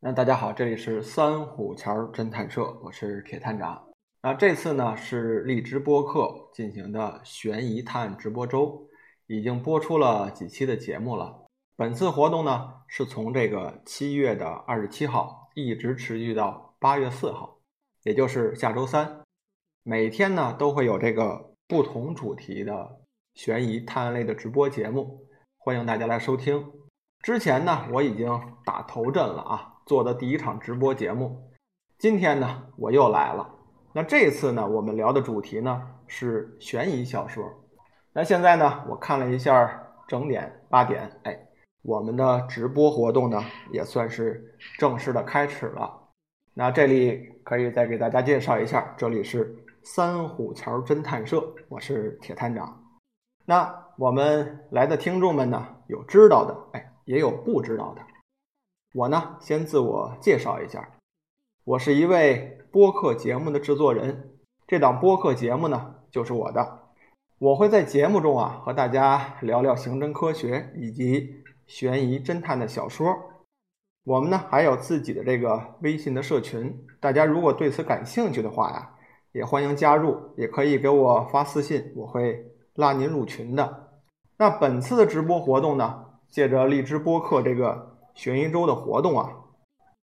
那大家好，这里是三虎桥侦探社，我是铁探长。那这次呢是荔枝播客进行的悬疑探案直播周，已经播出了几期的节目了。本次活动呢是从这个七月的二十七号一直持续到八月四号，也就是下周三，每天呢都会有这个不同主题的悬疑探案类的直播节目，欢迎大家来收听。之前呢我已经打头阵了啊。做的第一场直播节目，今天呢我又来了。那这次呢我们聊的主题呢是悬疑小说。那现在呢我看了一下整点八点，哎，我们的直播活动呢也算是正式的开始了。那这里可以再给大家介绍一下，这里是三虎桥侦探社，我是铁探长。那我们来的听众们呢有知道的，哎，也有不知道的。我呢，先自我介绍一下，我是一位播客节目的制作人，这档播客节目呢就是我的。我会在节目中啊和大家聊聊刑侦科学以及悬疑侦探的小说。我们呢还有自己的这个微信的社群，大家如果对此感兴趣的话呀，也欢迎加入，也可以给我发私信，我会拉您入群的。那本次的直播活动呢，借着荔枝播客这个。悬疑周的活动啊，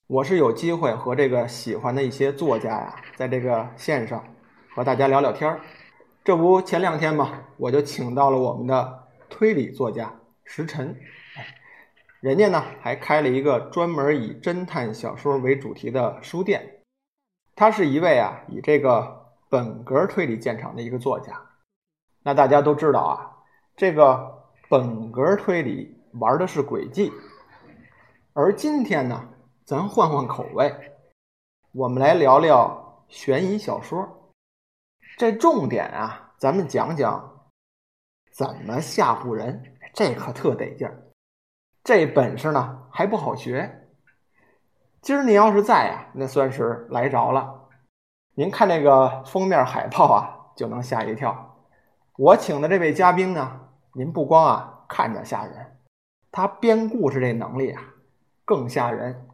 我是有机会和这个喜欢的一些作家呀，在这个线上和大家聊聊天儿。这不前两天嘛，我就请到了我们的推理作家石晨，人家呢还开了一个专门以侦探小说为主题的书店。他是一位啊以这个本格推理见长的一个作家。那大家都知道啊，这个本格推理玩的是诡计。而今天呢，咱换换口味，我们来聊聊悬疑小说。这重点啊，咱们讲讲怎么吓唬人，这可特得劲儿。这本事呢还不好学。今儿您要是在啊，那算是来着了。您看这个封面海报啊，就能吓一跳。我请的这位嘉宾呢，您不光啊看着吓人，他编故事这能力啊。更吓人。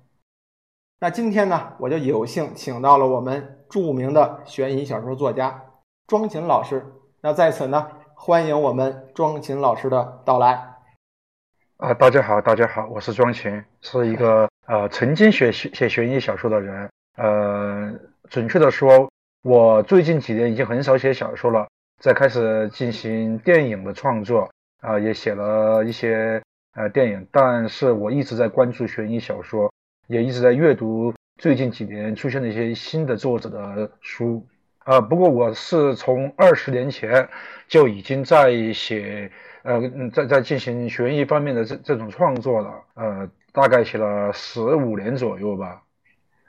那今天呢，我就有幸请到了我们著名的悬疑小说作家庄琴老师。那在此呢，欢迎我们庄琴老师的到来。啊，大家好，大家好，我是庄琴，是一个呃曾经写写悬疑小说的人。呃，准确的说，我最近几年已经很少写小说了，在开始进行电影的创作啊，也写了一些。呃，电影，但是我一直在关注悬疑小说，也一直在阅读最近几年出现的一些新的作者的书。啊，不过我是从二十年前就已经在写，呃，在在进行悬疑方面的这这种创作了。呃，大概写了十五年左右吧。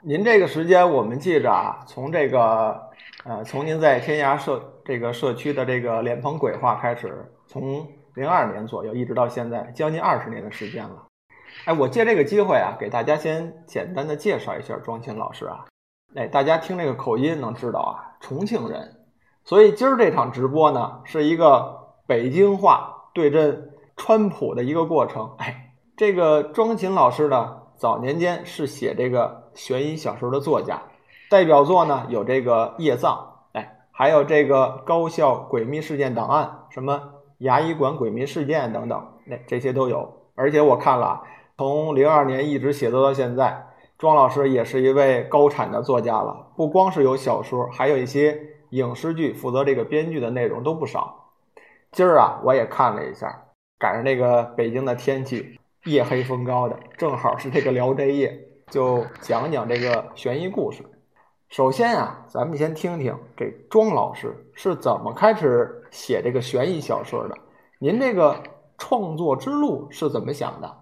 您这个时间，我们记着啊，从这个，呃，从您在天涯社这个社区的这个莲蓬鬼话开始，从。零二年左右，一直到现在，将近二十年的时间了。哎，我借这个机会啊，给大家先简单的介绍一下庄青老师啊。哎，大家听这个口音能知道啊，重庆人。所以今儿这场直播呢，是一个北京话对阵川普的一个过程。哎，这个庄琴老师呢，早年间是写这个悬疑小说的作家，代表作呢有这个《夜藏》，哎，还有这个《高校诡秘事件档案》，什么？牙医馆诡迷事件等等，那这些都有。而且我看了，从零二年一直写作到现在，庄老师也是一位高产的作家了。不光是有小说，还有一些影视剧，负责这个编剧的内容都不少。今儿啊，我也看了一下，赶上这个北京的天气，夜黑风高的，正好是这个聊斋夜，就讲讲这个悬疑故事。首先啊，咱们先听听这庄老师是怎么开始写这个悬疑小说的。您这个创作之路是怎么想的？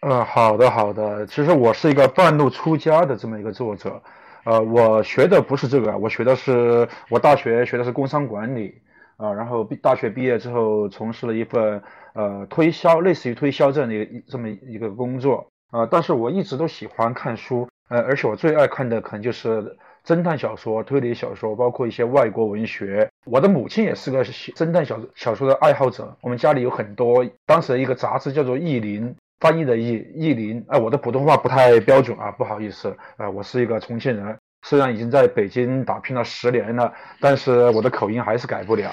呃，好的，好的。其实我是一个半路出家的这么一个作者。呃，我学的不是这个，我学的是我大学学的是工商管理啊。然后毕大学毕业之后，从事了一份呃推销，类似于推销这样的这么一个工作啊。但是我一直都喜欢看书，呃，而且我最爱看的可能就是。侦探小说、推理小说，包括一些外国文学。我的母亲也是个侦探小小说的爱好者。我们家里有很多，当时一个杂志叫做《意林》，翻译的译，译林。哎，我的普通话不太标准啊，不好意思。呃，我是一个重庆人，虽然已经在北京打拼了十年了，但是我的口音还是改不了。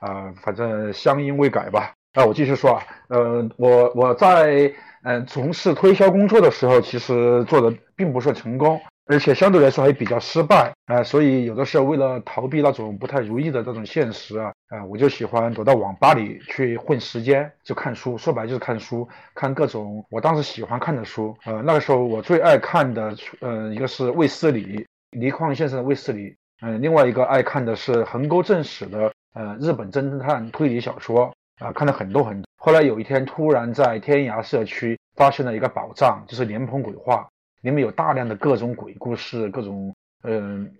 啊，反正乡音未改吧。那我继续说啊，呃，我我在嗯从事推销工作的时候，其实做的并不是成功。而且相对来说还比较失败啊，所以有的时候为了逃避那种不太如意的这种现实啊，啊，我就喜欢躲到网吧里去混时间，就看书，说白就是看书，看各种我当时喜欢看的书。呃，那个时候我最爱看的，呃，一个是卫斯理，倪匡先生的卫斯理，嗯，另外一个爱看的是横沟正史的，呃，日本侦探推理小说，啊，看了很多很多。后来有一天突然在天涯社区发现了一个宝藏，就是莲蓬鬼话。里面有大量的各种鬼故事，各种嗯，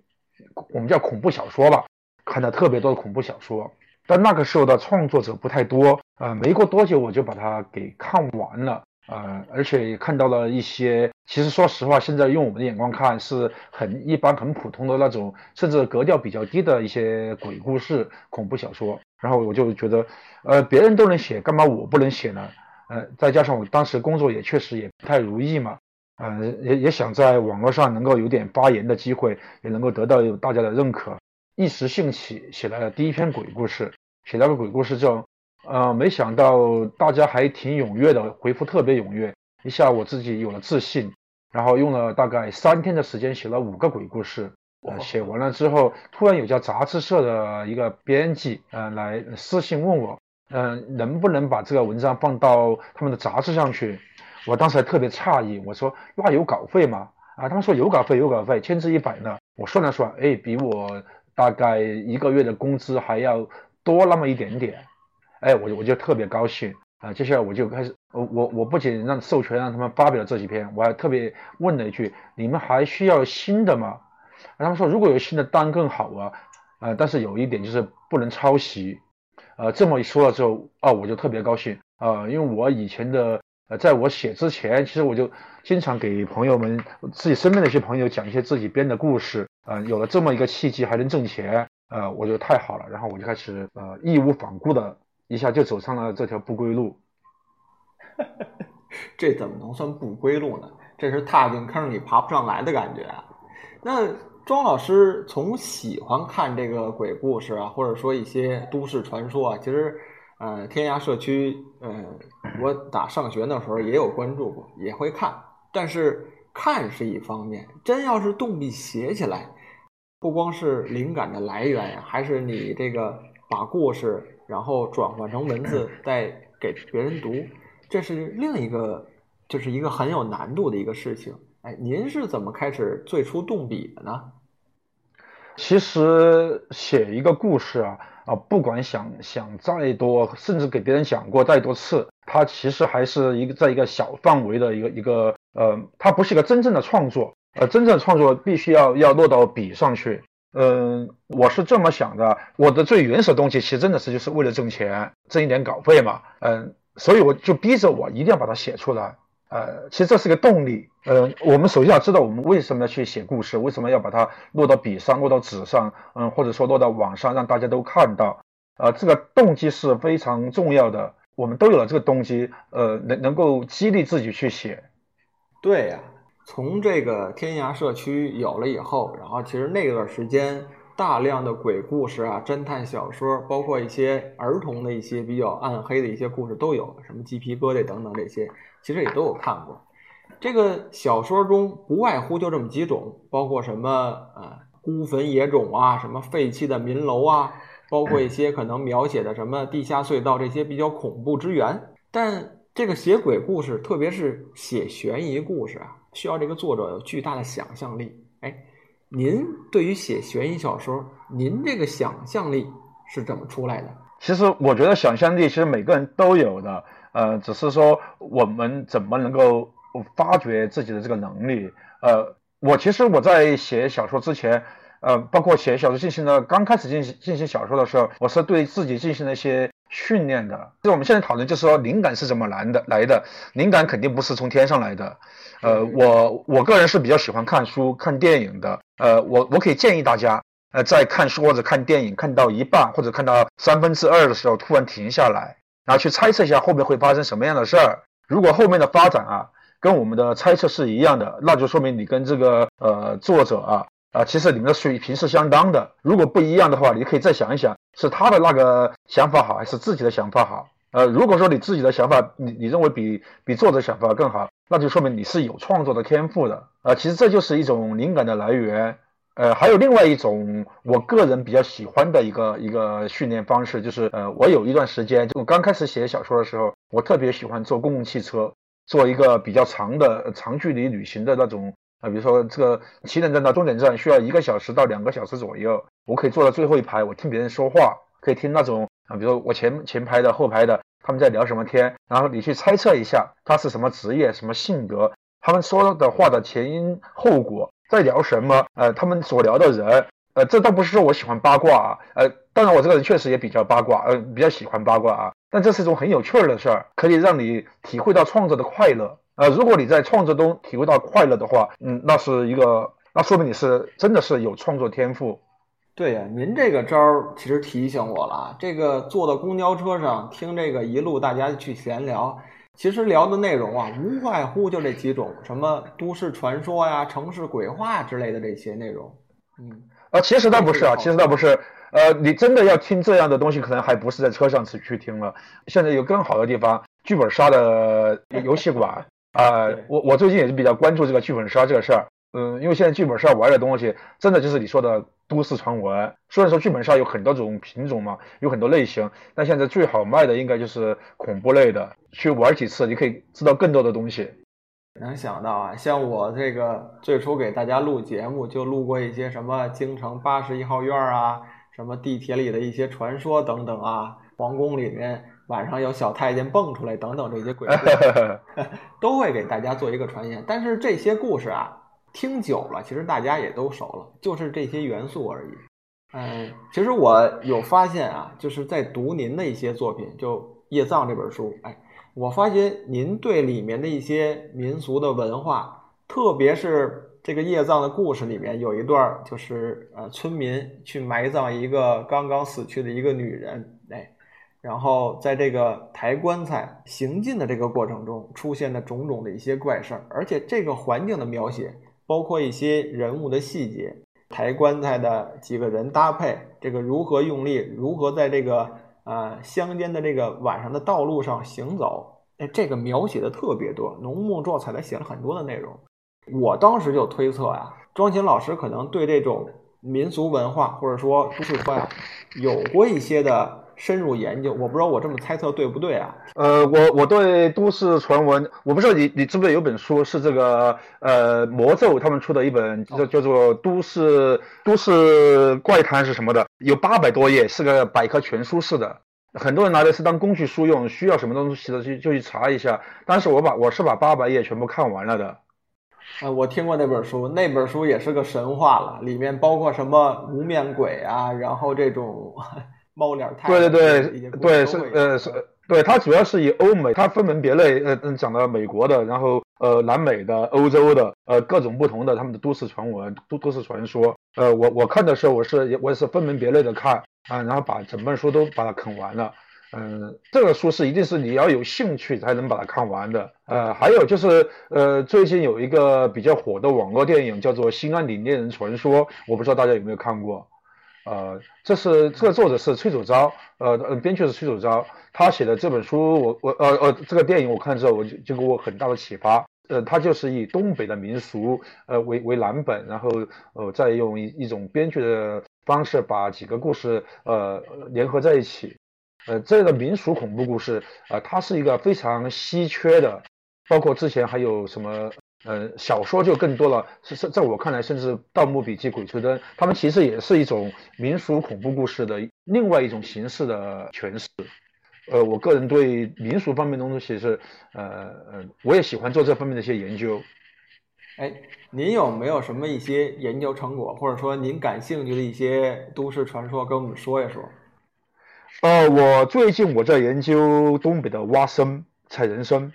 我们叫恐怖小说吧，看的特别多的恐怖小说。但那个时候的创作者不太多，呃，没过多久我就把它给看完了，呃，而且看到了一些，其实说实话，现在用我们的眼光看是很一般、很普通的那种，甚至格调比较低的一些鬼故事、恐怖小说。然后我就觉得，呃，别人都能写，干嘛我不能写呢？呃，再加上我当时工作也确实也不太如意嘛。嗯，也也想在网络上能够有点发言的机会，也能够得到大家的认可。一时兴起写来了第一篇鬼故事，写了个鬼故事之后，呃，没想到大家还挺踊跃的，回复特别踊跃，一下我自己有了自信。然后用了大概三天的时间写了五个鬼故事。呃，写完了之后，突然有家杂志社的一个编辑，呃，来私信问我，嗯，能不能把这个文章放到他们的杂志上去？我当时还特别诧异，我说那有稿费吗？啊，他们说有稿费，有稿费，千之一百呢。我算了算，哎，比我大概一个月的工资还要多那么一点点。哎，我我就特别高兴啊。接下来我就开始，我我我不仅让授权让他们发表了这几篇，我还特别问了一句：你们还需要新的吗？他们说如果有新的单更好啊。啊，但是有一点就是不能抄袭。呃，这么一说了之后，啊，我就特别高兴啊，因为我以前的。呃，在我写之前，其实我就经常给朋友们、自己身边的一些朋友讲一些自己编的故事。呃，有了这么一个契机，还能挣钱，呃，我觉得太好了。然后我就开始呃义无反顾的一下就走上了这条不归路。这怎么能算不归路呢？这是踏进坑里爬不上来的感觉。那庄老师从喜欢看这个鬼故事啊，或者说一些都市传说啊，其实。呃，天涯社区，呃，我打上学那时候也有关注过，也会看。但是看是一方面，真要是动笔写起来，不光是灵感的来源呀，还是你这个把故事然后转换成文字 再给别人读，这是另一个，就是一个很有难度的一个事情。哎，您是怎么开始最初动笔的呢？其实写一个故事啊。啊，不管想想再多，甚至给别人讲过再多次，它其实还是一个在一个小范围的一个一个呃，它不是一个真正的创作。呃，真正的创作必须要要落到笔上去。嗯，我是这么想的，我的最原始的动机其实真的是就是为了挣钱，挣一点稿费嘛。嗯，所以我就逼着我一定要把它写出来。呃，其实这是个动力。呃，我们首先要知道我们为什么要去写故事，为什么要把它落到笔上、落到纸上，嗯，或者说落到网上，让大家都看到。呃，这个动机是非常重要的。我们都有了这个动机，呃，能能够激励自己去写。对呀，从这个天涯社区有了以后，然后其实那段时间大量的鬼故事啊、侦探小说，包括一些儿童的一些比较暗黑的一些故事都有，什么鸡皮疙瘩等等这些。其实也都有看过，这个小说中不外乎就这么几种，包括什么呃孤坟野种啊，什么废弃的民楼啊，包括一些可能描写的什么地下隧道这些比较恐怖之源。但这个写鬼故事，特别是写悬疑故事啊，需要这个作者有巨大的想象力。哎，您对于写悬疑小说，您这个想象力是怎么出来的？其实我觉得想象力其实每个人都有的。呃，只是说我们怎么能够发掘自己的这个能力？呃，我其实我在写小说之前，呃，包括写小说进行的刚开始进行进行小说的时候，我是对自己进行了一些训练的。就我们现在讨论，就是说灵感是怎么来的？来的灵感肯定不是从天上来的。呃，我我个人是比较喜欢看书、看电影的。呃，我我可以建议大家，呃，在看书或者看电影看到一半或者看到三分之二的时候，突然停下来。然后去猜测一下后面会发生什么样的事儿，如果后面的发展啊，跟我们的猜测是一样的，那就说明你跟这个呃作者啊啊，其实你们的水平是相当的。如果不一样的话，你可以再想一想，是他的那个想法好，还是自己的想法好？呃，如果说你自己的想法，你你认为比比作者想法更好，那就说明你是有创作的天赋的。呃，其实这就是一种灵感的来源。呃，还有另外一种我个人比较喜欢的一个一个训练方式，就是呃，我有一段时间，就我刚开始写小说的时候，我特别喜欢坐公共汽车，做一个比较长的长距离旅行的那种啊，比如说这个起点站到终点站需要一个小时到两个小时左右，我可以坐到最后一排，我听别人说话，可以听那种啊，比如说我前前排的、后排的他们在聊什么天，然后你去猜测一下他是什么职业、什么性格，他们说的话的前因后果。在聊什么？呃，他们所聊的人，呃，这倒不是说我喜欢八卦啊，呃，当然我这个人确实也比较八卦，呃，比较喜欢八卦啊。但这是一种很有趣儿的事儿，可以让你体会到创作的快乐。呃，如果你在创作中体会到快乐的话，嗯，那是一个，那说明你是真的是有创作天赋。对呀，您这个招儿其实提醒我了，这个坐到公交车上听这个一路大家去闲聊。其实聊的内容啊，无外乎就这几种，什么都市传说呀、城市鬼话之类的这些内容。嗯，啊，其实倒不是啊，其实倒不是。呃，你真的要听这样的东西，可能还不是在车上去去听了。现在有更好的地方，剧本杀的游戏馆啊。我我最近也是比较关注这个剧本杀这个事儿。嗯，因为现在剧本杀玩的东西，真的就是你说的都市传闻。虽然说剧本杀有很多种品种嘛，有很多类型，但现在最好卖的应该就是恐怖类的。去玩几次，你可以知道更多的东西。能想到啊，像我这个最初给大家录节目，就录过一些什么京城八十一号院啊，什么地铁里的一些传说等等啊，皇宫里面晚上有小太监蹦出来等等这些鬼故事，都会给大家做一个传言。但是这些故事啊。听久了，其实大家也都熟了，就是这些元素而已。嗯，其实我有发现啊，就是在读您的一些作品，就《夜藏》这本书，哎，我发现您对里面的一些民俗的文化，特别是这个夜藏的故事里面有一段，就是呃，村民去埋葬一个刚刚死去的一个女人，哎，然后在这个抬棺材行进的这个过程中，出现的种种的一些怪事儿，而且这个环境的描写。包括一些人物的细节，抬棺材的几个人搭配，这个如何用力，如何在这个呃乡间的这个晚上的道路上行走，哎，这个描写的特别多，浓墨重彩的写了很多的内容。我当时就推测呀，庄琴老师可能对这种民俗文化或者说都市传呀，有过一些的。深入研究，我不知道我这么猜测对不对啊？呃，我我对都市传闻，我不知道你你知不知道有本书是这个呃魔咒他们出的一本叫叫做都市都市怪谈是什么的，有八百多页，是个百科全书式的，很多人拿的是当工具书用，需要什么东西的就就去查一下。但是我把我是把八百页全部看完了的。呃，我听过那本书，那本书也是个神话了，里面包括什么无面鬼啊，然后这种。猫脸太对对对对是呃是，对它主要是以欧美，它分门别类，呃嗯讲的美国的，然后呃南美的、欧洲的，呃各种不同的他们的都市传闻、都都市传说。呃我我看的时候，我是我也是分门别类的看啊，然后把整本书都把它啃完了。嗯，这个书是一定是你要有兴趣才能把它看完的。呃，还有就是呃最近有一个比较火的网络电影叫做《新安岭猎人传说》，我不知道大家有没有看过。呃，这是这个作者是崔祖昭，呃呃，编剧是崔祖昭，他写的这本书，我我呃呃，这个电影我看之后，我就就给我很大的启发。呃，他就是以东北的民俗呃为为蓝本，然后呃再用一一种编剧的方式把几个故事呃联合在一起。呃，这个民俗恐怖故事啊，它是一个非常稀缺的，包括之前还有什么。呃，小说就更多了，是是，在我看来，甚至《盗墓笔记》《鬼吹灯》，他们其实也是一种民俗恐怖故事的另外一种形式的诠释。呃，我个人对民俗方面的东西是，呃呃，我也喜欢做这方面的一些研究。哎，您有没有什么一些研究成果，或者说您感兴趣的一些都市传说，跟我们说一说？呃，我最近我在研究东北的蛙声、采人声。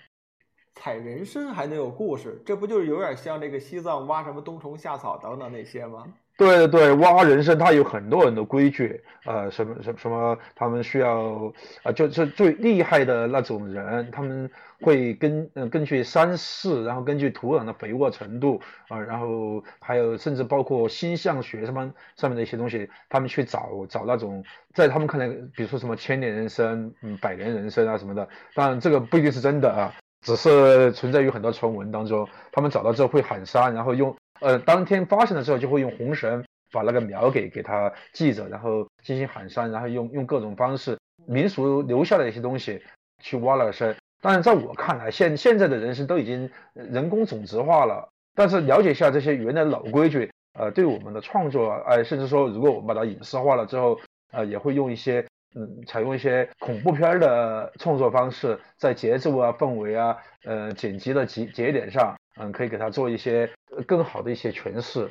采人参还能有故事，这不就是有点像这个西藏挖什么冬虫夏草等等那些吗？对对对，挖人参它有很多很多规矩，呃，什么什么什么，他们需要啊，就是最厉害的那种人，他们会根呃根据山势，然后根据土壤的肥沃程度啊，然后还有甚至包括星象学什么上面的一些东西，他们去找找那种在他们看来，比如说什么千年人参、嗯百年人参啊什么的，当然这个不一定是真的啊，只是存在于很多传闻当中，他们找到之后会喊山，然后用。呃，当天发现了之后，就会用红绳把那个苗给给它系着，然后进行喊山，然后用用各种方式，民俗留下的一些东西去挖了参。当然，在我看来，现现在的人参都已经人工种植化了。但是了解一下这些原来老规矩，呃，对我们的创作，哎，甚至说，如果我们把它影视化了之后，呃，也会用一些，嗯，采用一些恐怖片的创作方式，在节奏啊、氛围啊、呃，剪辑的节节点上。嗯，可以给它做一些更好的一些诠释。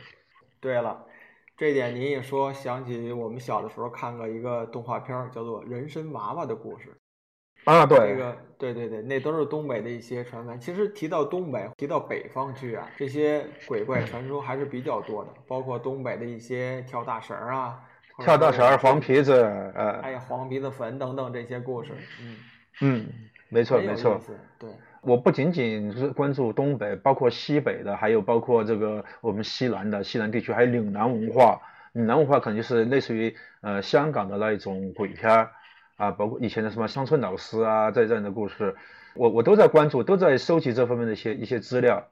对了，这点您一说，想起我们小的时候看过一个动画片，叫做《人参娃娃的故事》。啊，对，这个，对对对，那都是东北的一些传闻。其实提到东北，提到北方去啊，这些鬼怪传说还是比较多的，包括东北的一些跳大神啊，跳大神、黄皮子，呃，还有黄皮子坟等等这些故事。嗯嗯，没错没错，对。我不仅仅是关注东北，包括西北的，还有包括这个我们西南的西南地区，还有岭南文化。岭南文化可能就是类似于呃香港的那一种鬼片儿啊，包括以前的什么乡村老师啊，在这样的故事，我我都在关注，都在收集这方面的一些一些资料。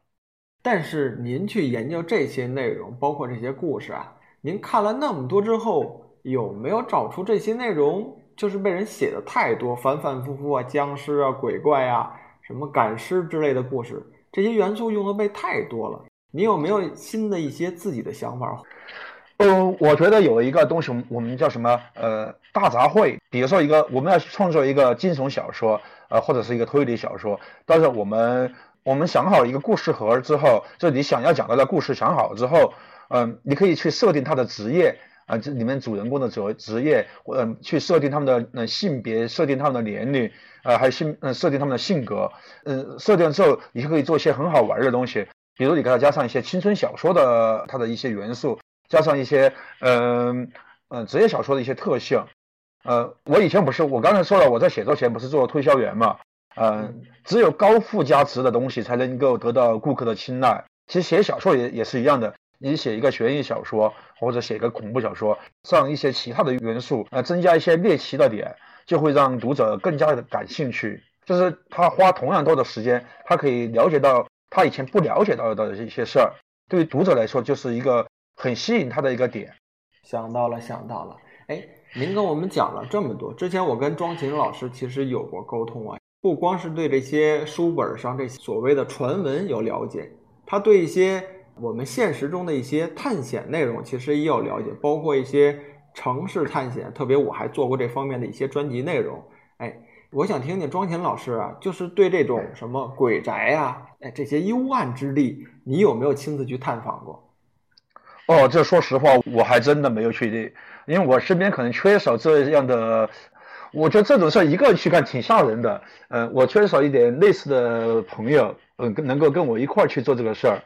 但是您去研究这些内容，包括这些故事啊，您看了那么多之后，有没有找出这些内容就是被人写的太多，反反复复啊，僵尸啊，鬼怪啊？什么赶尸之类的故事，这些元素用的被太多了。你有没有新的一些自己的想法？呃，我觉得有一个东西，我们叫什么？呃，大杂烩。比如说一个，我们要创作一个惊悚小说，呃，或者是一个推理小说。但是我们我们想好一个故事盒之后，就你想要讲到的故事想好之后，嗯，你可以去设定他的职业。啊，这里面主人公的职职业，嗯，去设定他们的呃性别，设定他们的年龄，呃，还有性，嗯，设定他们的性格，嗯，设定之后，你就可以做一些很好玩的东西，比如你给他加上一些青春小说的它的一些元素，加上一些，嗯，嗯，职业小说的一些特性，呃，我以前不是，我刚才说了，我在写作前不是做推销员嘛，嗯，只有高附加值的东西才能够得到顾客的青睐，其实写小说也也是一样的。你写一个悬疑小说，或者写一个恐怖小说，上一些其他的元素，呃，增加一些猎奇的点，就会让读者更加的感兴趣。就是他花同样多的时间，他可以了解到他以前不了解到的一些事儿，对于读者来说，就是一个很吸引他的一个点。想到了，想到了。哎，您跟我们讲了这么多，之前我跟庄琴老师其实有过沟通啊，不光是对这些书本上这些所谓的传闻有了解，他对一些。我们现实中的一些探险内容，其实也有了解，包括一些城市探险，特别我还做过这方面的一些专辑内容。哎，我想听听庄田老师啊，就是对这种什么鬼宅呀，哎这些幽暗之地，你有没有亲自去探访过？哦，这说实话，我还真的没有去，因为我身边可能缺少这样的，我觉得这种事一个人去干挺吓人的。嗯，我缺少一点类似的朋友，嗯，能够跟我一块儿去做这个事儿。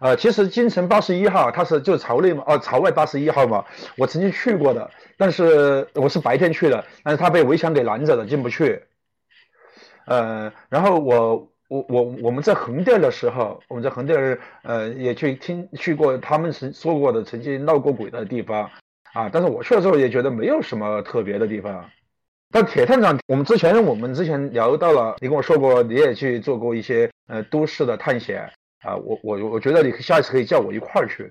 呃，其实京城八十一号它是就朝内嘛，哦，朝外八十一号嘛，我曾经去过的，但是我是白天去的，但是它被围墙给拦着了，进不去。呃，然后我我我我们在横店的时候，我们在横店呃也去听去过他们曾说过的曾经闹过鬼的地方啊，但是我去的时候也觉得没有什么特别的地方。但铁探长，我们之前我们之前聊到了，你跟我说过你也去做过一些呃都市的探险。啊，我我我觉得你下次可以叫我一块儿去，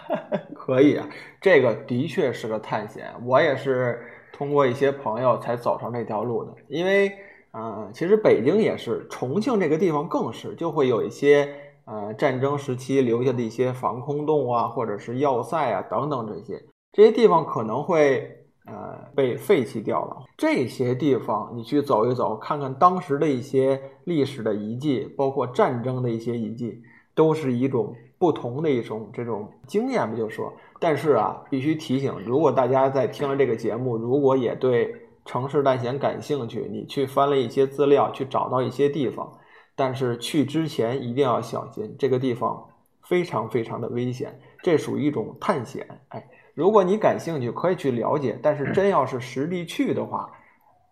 可以啊，这个的确是个探险，我也是通过一些朋友才走上这条路的。因为，嗯，其实北京也是，重庆这个地方更是，就会有一些呃战争时期留下的一些防空洞啊，或者是要塞啊等等这些，这些地方可能会呃被废弃掉了。这些地方你去走一走，看看当时的一些历史的遗迹，包括战争的一些遗迹。都是一种不同的一种这种经验，不就说？但是啊，必须提醒，如果大家在听了这个节目，如果也对城市探险感兴趣，你去翻了一些资料，去找到一些地方，但是去之前一定要小心，这个地方非常非常的危险，这属于一种探险。哎，如果你感兴趣，可以去了解，但是真要是实地去的话，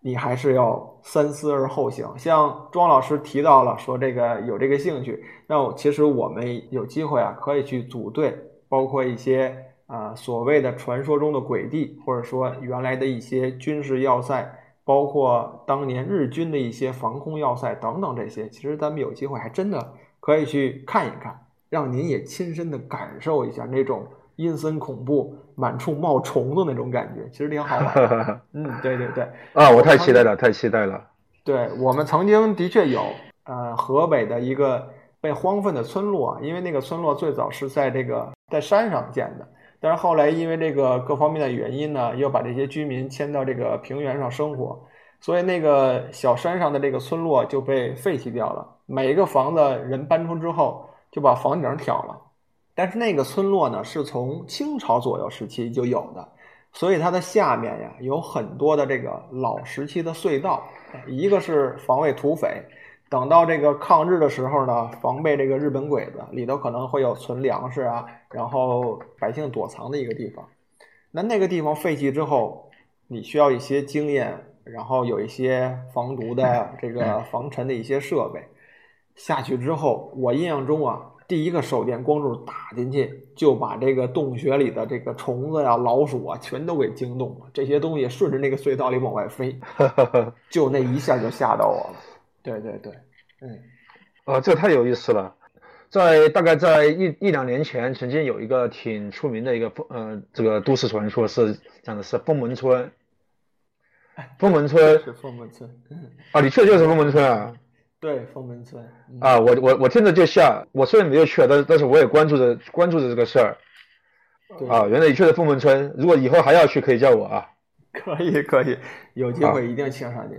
你还是要三思而后行。像庄老师提到了说这个有这个兴趣，那其实我们有机会啊，可以去组队，包括一些啊所谓的传说中的鬼地，或者说原来的一些军事要塞。包括当年日军的一些防空要塞等等这些，其实咱们有机会还真的可以去看一看，让您也亲身的感受一下那种阴森恐怖、满处冒虫的那种感觉，其实挺好玩。嗯，对对对。啊，我太期待了，太期待了。对我们曾经的确有，呃，河北的一个被荒废的村落，因为那个村落最早是在这个在山上建的。但是后来因为这个各方面的原因呢，又把这些居民迁到这个平原上生活，所以那个小山上的这个村落就被废弃掉了。每一个房子人搬出之后，就把房顶挑了。但是那个村落呢，是从清朝左右时期就有的，所以它的下面呀有很多的这个老时期的隧道，一个是防卫土匪。等到这个抗日的时候呢，防备这个日本鬼子，里头可能会有存粮食啊，然后百姓躲藏的一个地方。那那个地方废弃之后，你需要一些经验，然后有一些防毒的这个 防尘的一些设备。下去之后，我印象中啊，第一个手电光柱打进去，就把这个洞穴里的这个虫子呀、老鼠啊，全都给惊动了。这些东西顺着那个隧道里往外飞，就那一下就吓到我了。对对对，嗯，啊，这太有意思了，在大概在一一两年前，曾经有一个挺出名的一个风，呃，这个都市传说是讲的是封门村，封门村是封门村，啊，你去的就是封门村啊？对，凤门村啊，我我我听着就像，我虽然没有去，但是但是我也关注着关注着这个事儿，啊，原来你去的凤门村，如果以后还要去，可以叫我啊。可以可以，有机会一定请上您。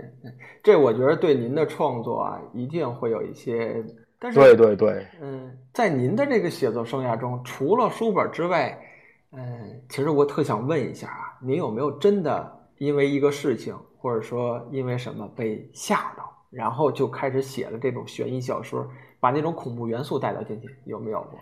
这我觉得对您的创作啊，一定会有一些。但是对对对，嗯，在您的这个写作生涯中，除了书本之外，嗯，其实我特想问一下啊，您有没有真的因为一个事情，或者说因为什么被吓到，然后就开始写了这种悬疑小说，把那种恐怖元素带到进去，有没有过？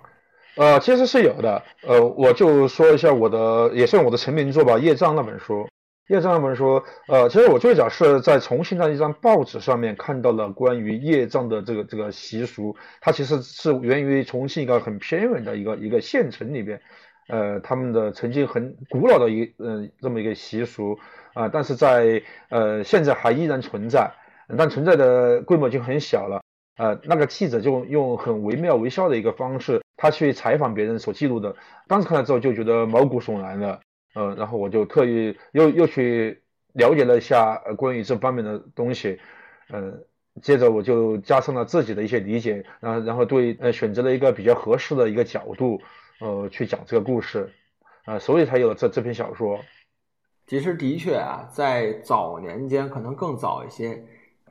呃，其实是有的。呃，我就说一下我的，也算我的成名作吧，《业障》那本书。业障那本书，呃，其实我最早是在重庆的一张报纸上面看到了关于业障的这个这个习俗，它其实是源于重庆一个很偏远的一个一个县城里边，呃，他们的曾经很古老的一嗯这么一个习俗啊，但是在呃现在还依然存在，但存在的规模就很小了，呃，那个记者就用很惟妙惟肖的一个方式，他去采访别人所记录的，当时看了之后就觉得毛骨悚然的。呃，然后我就特意又又去了解了一下关于这方面的东西，呃，接着我就加上了自己的一些理解，然后然后对呃选择了一个比较合适的一个角度，呃，去讲这个故事，啊，所以才有了这这篇小说。其实的确啊，在早年间，可能更早一些，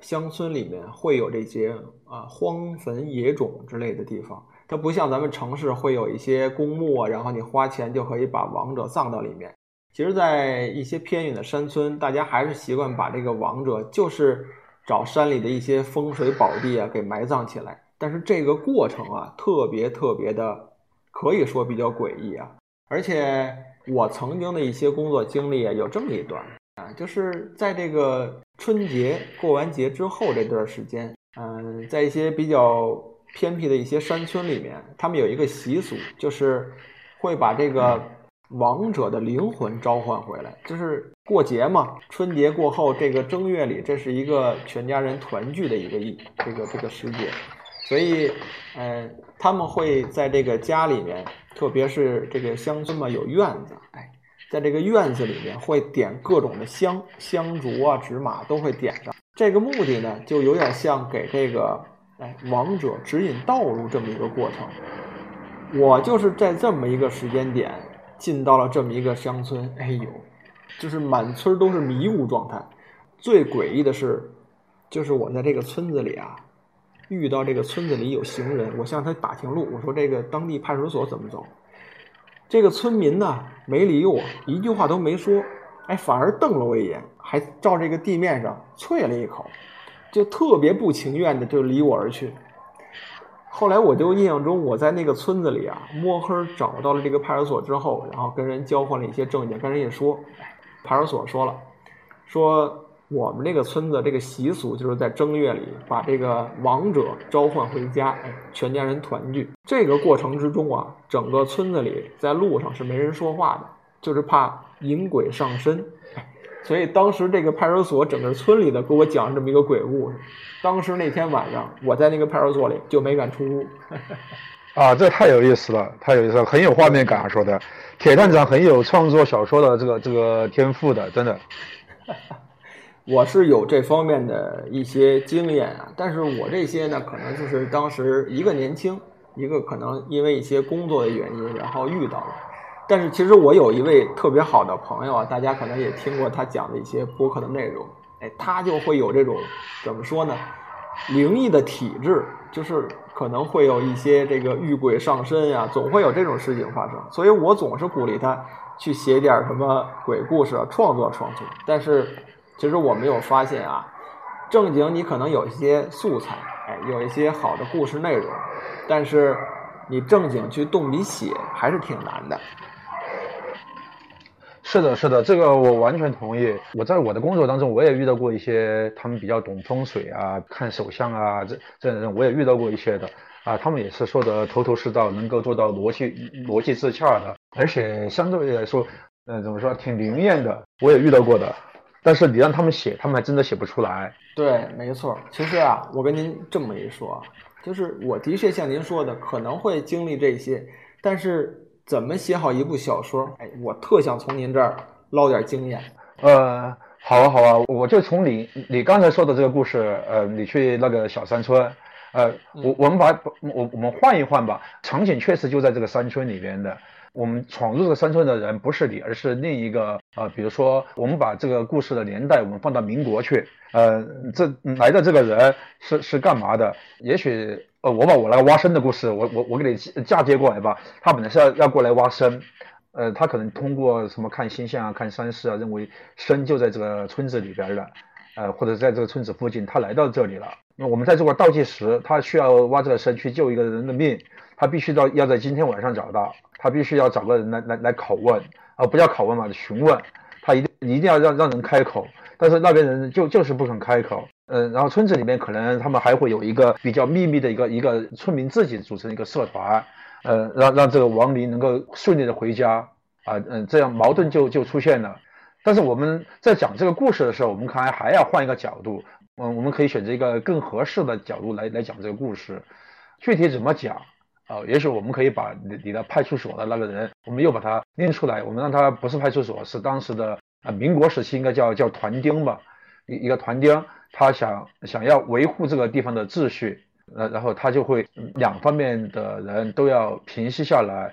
乡村里面会有这些啊荒坟野冢之类的地方。它不像咱们城市会有一些公墓啊，然后你花钱就可以把亡者葬到里面。其实，在一些偏远的山村，大家还是习惯把这个亡者就是找山里的一些风水宝地啊给埋葬起来。但是这个过程啊，特别特别的，可以说比较诡异啊。而且我曾经的一些工作经历啊，有这么一段啊，就是在这个春节过完节之后这段时间，嗯，在一些比较。偏僻的一些山村里面，他们有一个习俗，就是会把这个亡者的灵魂召唤回来。就是过节嘛，春节过后这个正月里，这是一个全家人团聚的一个意这个这个时节，所以，嗯，他们会在这个家里面，特别是这个乡村嘛，有院子，哎，在这个院子里面会点各种的香香烛啊、纸马都会点上。这个目的呢，就有点像给这个。哎，王者指引道路这么一个过程，我就是在这么一个时间点进到了这么一个乡村。哎呦，就是满村都是迷雾状态。最诡异的是，就是我在这个村子里啊，遇到这个村子里有行人，我向他打听路，我说这个当地派出所怎么走？这个村民呢没理我，一句话都没说，哎，反而瞪了我一眼，还照这个地面上啐了一口。就特别不情愿的就离我而去，后来我就印象中，我在那个村子里啊，摸黑找到了这个派出所之后，然后跟人交换了一些证件，跟人一说，派出所说了，说我们这个村子这个习俗就是在正月里把这个亡者召唤回家，全家人团聚。这个过程之中啊，整个村子里在路上是没人说话的，就是怕引鬼上身。所以当时这个派出所整个村里的给我讲这么一个鬼故事。当时那天晚上我在那个派出所里就没敢出屋。啊，这太有意思了，太有意思了，很有画面感啊。说的，铁探长很有创作小说的这个这个天赋的，真的。我是有这方面的一些经验啊，但是我这些呢，可能就是当时一个年轻，一个可能因为一些工作的原因，然后遇到了。但是其实我有一位特别好的朋友啊，大家可能也听过他讲的一些播客的内容，哎，他就会有这种怎么说呢，灵异的体质，就是可能会有一些这个遇鬼上身呀，总会有这种事情发生。所以我总是鼓励他去写点什么鬼故事，创作创作。但是其实我没有发现啊，正经你可能有一些素材，哎，有一些好的故事内容，但是你正经去动笔写还是挺难的。是的，是的，这个我完全同意。我在我的工作当中，我也遇到过一些他们比较懂风水啊、看手相啊这这人，我也遇到过一些的啊。他们也是说的头头是道，能够做到逻辑逻辑自洽的，而且相对来说，嗯，怎么说，挺灵验的。我也遇到过的，但是你让他们写，他们还真的写不出来。对，没错。其实啊，我跟您这么一说，就是我的确像您说的，可能会经历这些，但是。怎么写好一部小说？哎，我特想从您这儿捞点经验。呃，好啊，好啊，我就从你你刚才说的这个故事，呃，你去那个小山村，呃，我我们把我我们换一换吧，场景确实就在这个山村里边的。我们闯入这个山村的人不是你，而是另一个呃，比如说我们把这个故事的年代我们放到民国去，呃，这来的这个人是是干嘛的？也许。呃，我把我那个挖参的故事，我我我给你嫁接过来吧。他本来是要要过来挖参，呃，他可能通过什么看星象啊、看山势啊，认为参就在这个村子里边的，呃，或者在这个村子附近，他来到这里了。那我们在这块倒计时，他需要挖这个参去救一个人的命，他必须到要在今天晚上找到，他必须要找个人来来来拷问，啊，不叫拷问嘛，询问，他一定一定要让让人开口，但是那边人就就是不肯开口。嗯，然后村子里面可能他们还会有一个比较秘密的一个一个村民自己组成一个社团，呃，让让这个亡灵能够顺利的回家啊，嗯，这样矛盾就就出现了。但是我们在讲这个故事的时候，我们可能还要换一个角度，嗯，我们可以选择一个更合适的角度来来讲这个故事。具体怎么讲啊？也许我们可以把你你的派出所的那个人，我们又把他拎出来，我们让他不是派出所，是当时的啊民国时期应该叫叫团丁吧，一一个团丁。他想想要维护这个地方的秩序，呃，然后他就会两方面的人都要平息下来，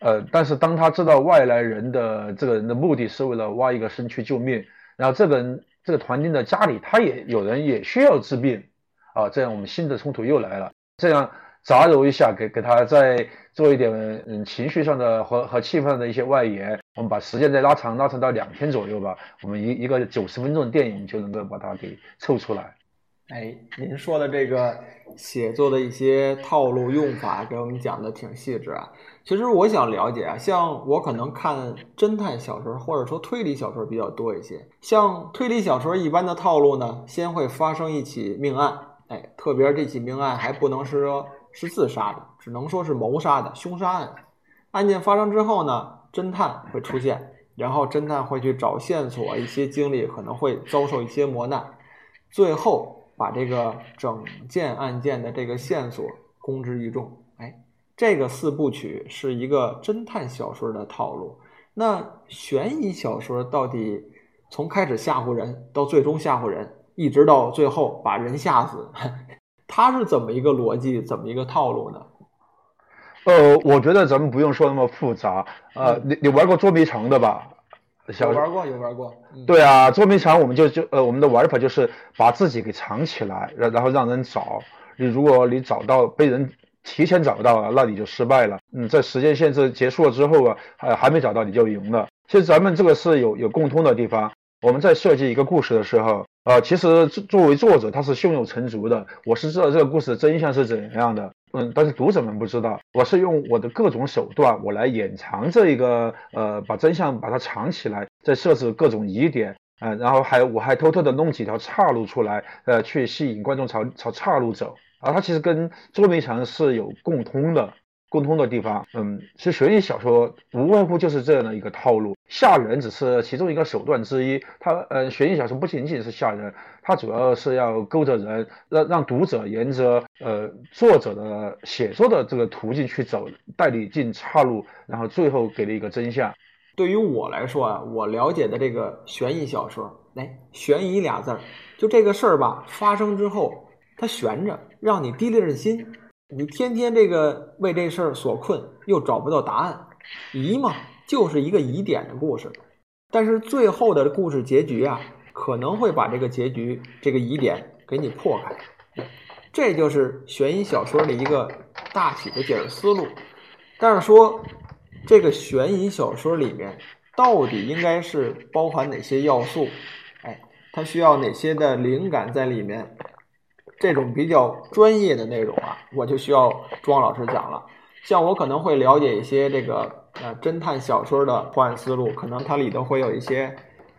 呃，但是当他知道外来人的这个人的目的是为了挖一个身躯救命，然后这个人这个团丁的家里他也有人也需要治病，啊，这样我们新的冲突又来了，这样。杂糅一下，给给他再做一点嗯情绪上的和和气氛上的一些外延，我们把时间再拉长，拉长到两天左右吧。我们一一个九十分钟的电影就能够把它给凑出来。哎，您说的这个写作的一些套路用法，给我们讲的挺细致啊。其实我想了解啊，像我可能看侦探小说或者说推理小说比较多一些，像推理小说一般的套路呢，先会发生一起命案，哎，特别这起命案还不能是说。是自杀的，只能说是谋杀的凶杀案。案件发生之后呢，侦探会出现，然后侦探会去找线索，一些经历可能会遭受一些磨难，最后把这个整件案件的这个线索公之于众。哎，这个四部曲是一个侦探小说的套路。那悬疑小说到底从开始吓唬人，到最终吓唬人，一直到最后把人吓死。它是怎么一个逻辑，怎么一个套路呢？呃，我觉得咱们不用说那么复杂。呃，你你玩过捉迷藏的吧？有玩过，有玩过。对啊，捉迷藏我们就就呃，我们的玩法就是把自己给藏起来，然然后让人找。你如果你找到被人提前找到了，那你就失败了。嗯，在时间限制结束了之后啊，还还没找到你就赢了。其实咱们这个是有有共通的地方。我们在设计一个故事的时候，呃，其实作作为作者他是胸有成竹的，我是知道这个故事的真相是怎样的，嗯，但是读者们不知道，我是用我的各种手段，我来掩藏这一个，呃，把真相把它藏起来，再设置各种疑点，呃，然后还我还偷偷的弄几条岔路出来，呃，去吸引观众朝朝岔路走，而它其实跟捉迷藏是有共通的。共通的地方，嗯，其实悬疑小说无外乎就是这样的一个套路，吓人只是其中一个手段之一。它，呃，悬疑小说不仅仅是吓人，它主要是要勾着人，让让读者沿着呃作者的写作的这个途径去走，带你进岔路，然后最后给了一个真相。对于我来说啊，我了解的这个悬疑小说，哎，悬疑俩字儿，就这个事儿吧，发生之后它悬着，让你提着心。你天天这个为这事儿所困，又找不到答案，疑嘛，就是一个疑点的故事。但是最后的故事结局啊，可能会把这个结局这个疑点给你破开。这就是悬疑小说的一个大体的解释思路。但是说这个悬疑小说里面到底应该是包含哪些要素？哎，它需要哪些的灵感在里面？这种比较专业的内容啊，我就需要庄老师讲了。像我可能会了解一些这个呃侦探小说的破案思路，可能它里头会有一些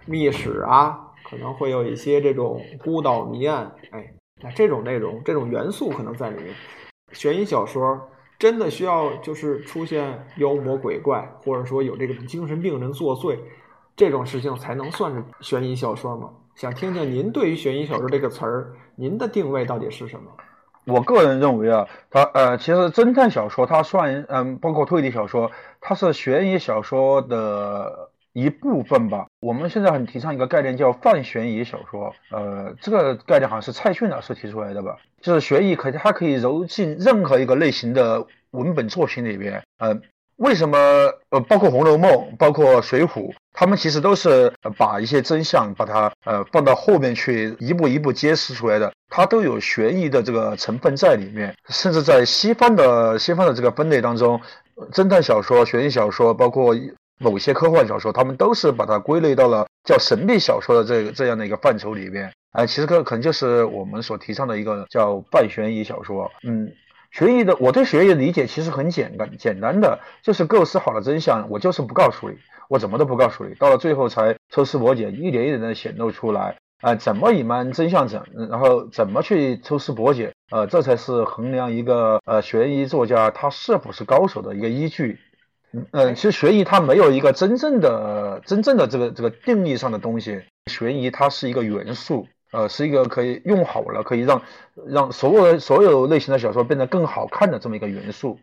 密史啊，可能会有一些这种孤岛谜案，哎，那这种内容、这种元素可能在里面。悬疑小说真的需要就是出现妖魔鬼怪，或者说有这个精神病人作祟，这种事情才能算是悬疑小说吗？想听听您对于悬疑小说这个词儿，您的定位到底是什么？我个人认为啊，它呃，其实侦探小说它算嗯，包括推理小说，它是悬疑小说的一部分吧。我们现在很提倡一个概念叫泛悬疑小说，呃，这个概念好像是蔡骏老师提出来的吧？就是悬疑可它可以揉进任何一个类型的文本作品里边，呃。为什么呃，包括《红楼梦》，包括《水浒》，他们其实都是把一些真相，把它呃放到后面去，一步一步揭示出来的。它都有悬疑的这个成分在里面。甚至在西方的西方的这个分类当中，侦探小说、悬疑小说，包括某些科幻小说，他们都是把它归类到了叫神秘小说的这个这样的一个范畴里面。哎，其实可可能就是我们所提倡的一个叫半悬疑小说。嗯。悬疑的，我对悬疑的理解其实很简单，简单的就是构思好了真相，我就是不告诉你，我怎么都不告诉你，到了最后才抽丝剥茧，一点一点的显露出来，啊，怎么隐瞒真相，怎然后怎么去抽丝剥茧，呃，这才是衡量一个呃悬疑作家他是否是高手的一个依据。嗯，其实悬疑它没有一个真正的真正的这个这个定义上的东西，悬疑它是一个元素。呃，是一个可以用好了，可以让让所有所有类型的小说变得更好看的这么一个元素。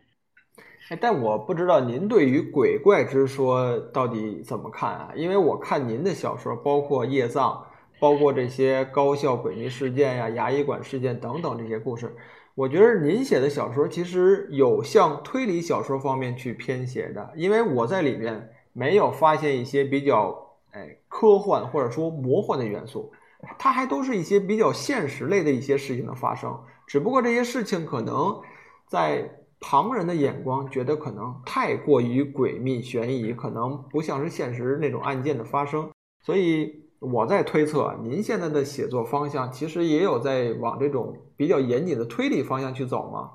哎，但我不知道您对于鬼怪之说到底怎么看啊？因为我看您的小说，包括夜葬，包括这些高校诡秘事件呀、牙医馆事件等等这些故事，我觉得您写的小说其实有向推理小说方面去偏斜的，因为我在里面没有发现一些比较哎科幻或者说魔幻的元素。它还都是一些比较现实类的一些事情的发生，只不过这些事情可能在旁人的眼光觉得可能太过于诡秘悬疑，可能不像是现实那种案件的发生。所以我在推测，您现在的写作方向其实也有在往这种比较严谨的推理方向去走吗？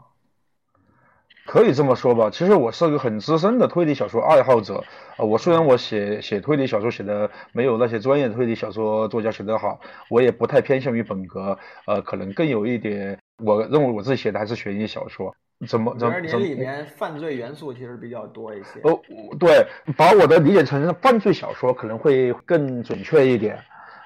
可以这么说吧，其实我是个很资深的推理小说爱好者。呃，我虽然我写写推理小说写的没有那些专业的推理小说作家写得好，我也不太偏向于本格，呃，可能更有一点，我认为我自己写的还是悬疑小说。怎么？怎么？您里面犯罪元素其实比较多一些。哦，对，把我的理解成犯罪小说可能会更准确一点。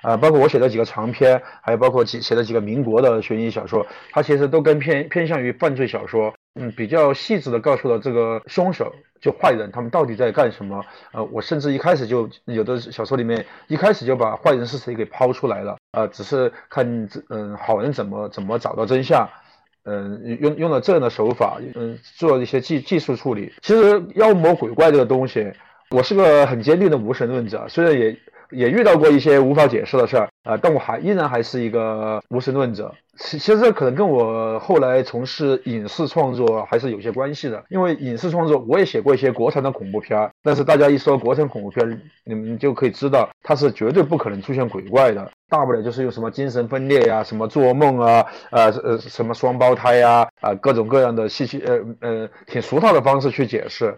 啊，包括我写的几个长篇，还有包括几写的几个民国的悬疑小说，它其实都更偏偏向于犯罪小说。嗯，比较细致的告诉了这个凶手，就坏人他们到底在干什么。呃，我甚至一开始就有的小说里面一开始就把坏人是谁给抛出来了。呃，只是看嗯好人怎么怎么找到真相。嗯，用用了这样的手法，嗯，做一些技技术处理。其实妖魔鬼怪这个东西，我是个很坚定的无神论者，虽然也。也遇到过一些无法解释的事儿啊，但我还依然还是一个无神论者。其其实这可能跟我后来从事影视创作还是有些关系的，因为影视创作我也写过一些国产的恐怖片，但是大家一说国产恐怖片，你们就可以知道它是绝对不可能出现鬼怪的，大不了就是用什么精神分裂呀、什么做梦啊、呃呃什么双胞胎呀啊各种各样的稀奇呃呃挺俗套的方式去解释。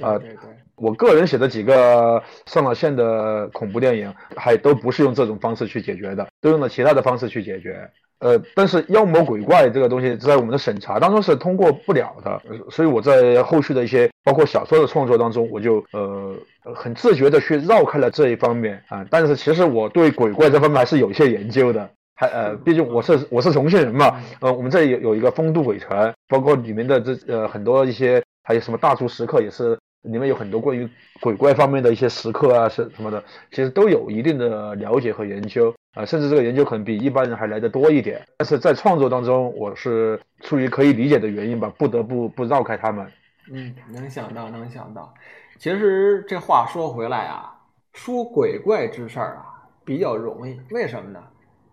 啊，对对，我个人写的几个上了线的恐怖电影，还都不是用这种方式去解决的，都用了其他的方式去解决。呃，但是妖魔鬼怪这个东西，在我们的审查当中是通过不了的，所以我在后续的一些包括小说的创作当中，我就呃很自觉的去绕开了这一方面啊。但是其实我对鬼怪这方面还是有一些研究的，还呃，毕竟我是我是重庆人嘛，呃，我们这里有有一个丰都鬼城，包括里面的这呃很多一些，还有什么大足石刻也是。里面有很多关于鬼怪方面的一些时刻啊，是什么的，其实都有一定的了解和研究啊，甚至这个研究可能比一般人还来得多一点。但是在创作当中，我是出于可以理解的原因吧，不得不不绕开他们。嗯，能想到，能想到。其实这话说回来啊，说鬼怪之事儿啊比较容易，为什么呢？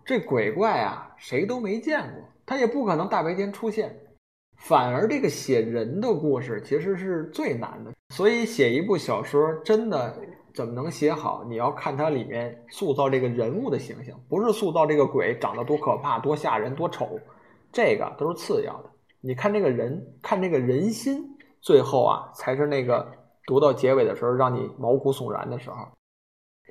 这鬼怪啊谁都没见过，他也不可能大白天出现。反而这个写人的故事其实是最难的，所以写一部小说真的怎么能写好？你要看它里面塑造这个人物的形象，不是塑造这个鬼长得多可怕、多吓人、多丑，这个都是次要的。你看这个人，看这个人心，最后啊才是那个读到结尾的时候让你毛骨悚然的时候。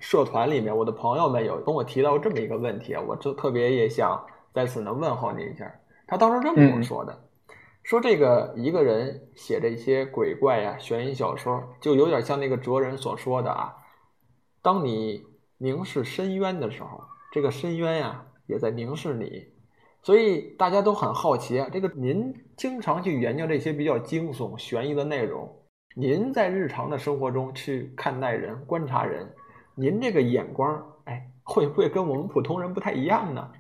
社团里面，我的朋友们有跟我提到这么一个问题，我就特别也想在此呢问候你一下。他当时这么跟我说的。说这个一个人写这些鬼怪呀、悬疑小说，就有点像那个哲人所说的啊，当你凝视深渊的时候，这个深渊呀也在凝视你。所以大家都很好奇啊，这个您经常去研究这些比较惊悚、悬疑的内容，您在日常的生活中去看待人、观察人，您这个眼光，哎，会不会跟我们普通人不太一样呢？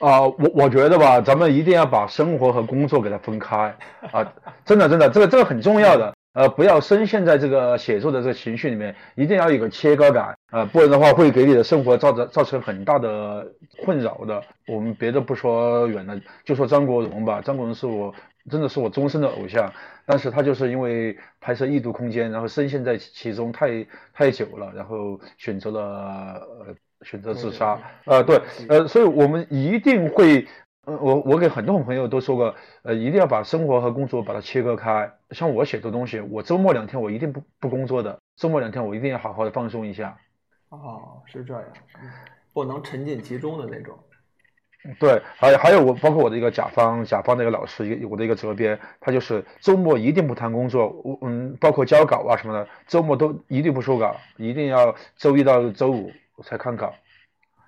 啊，我我觉得吧，咱们一定要把生活和工作给它分开啊！真的，真的，这个这个很重要的。呃，不要深陷在这个写作的这个情绪里面，一定要有个切割感啊，不然的话会给你的生活造成造成很大的困扰的。我们别的不说远了，就说张国荣吧，张国荣是我真的是我终身的偶像，但是他就是因为拍摄《异度空间》，然后深陷在其中太太久了，然后选择了呃。选择自杀，呃，对，呃，所以我们一定会，呃，我我给很多朋友都说过，呃，一定要把生活和工作把它切割开。像我写的东西，我周末两天我一定不不工作的，周末两天我一定要好好的放松一下。哦，是这样，不能沉浸其中的那种。对，还还有我包括我的一个甲方，甲方的一个老师，一个我的一个责编，他就是周末一定不谈工作，我嗯，包括交稿啊什么的，周末都一定不收稿，一定要周一到周五。我才看稿，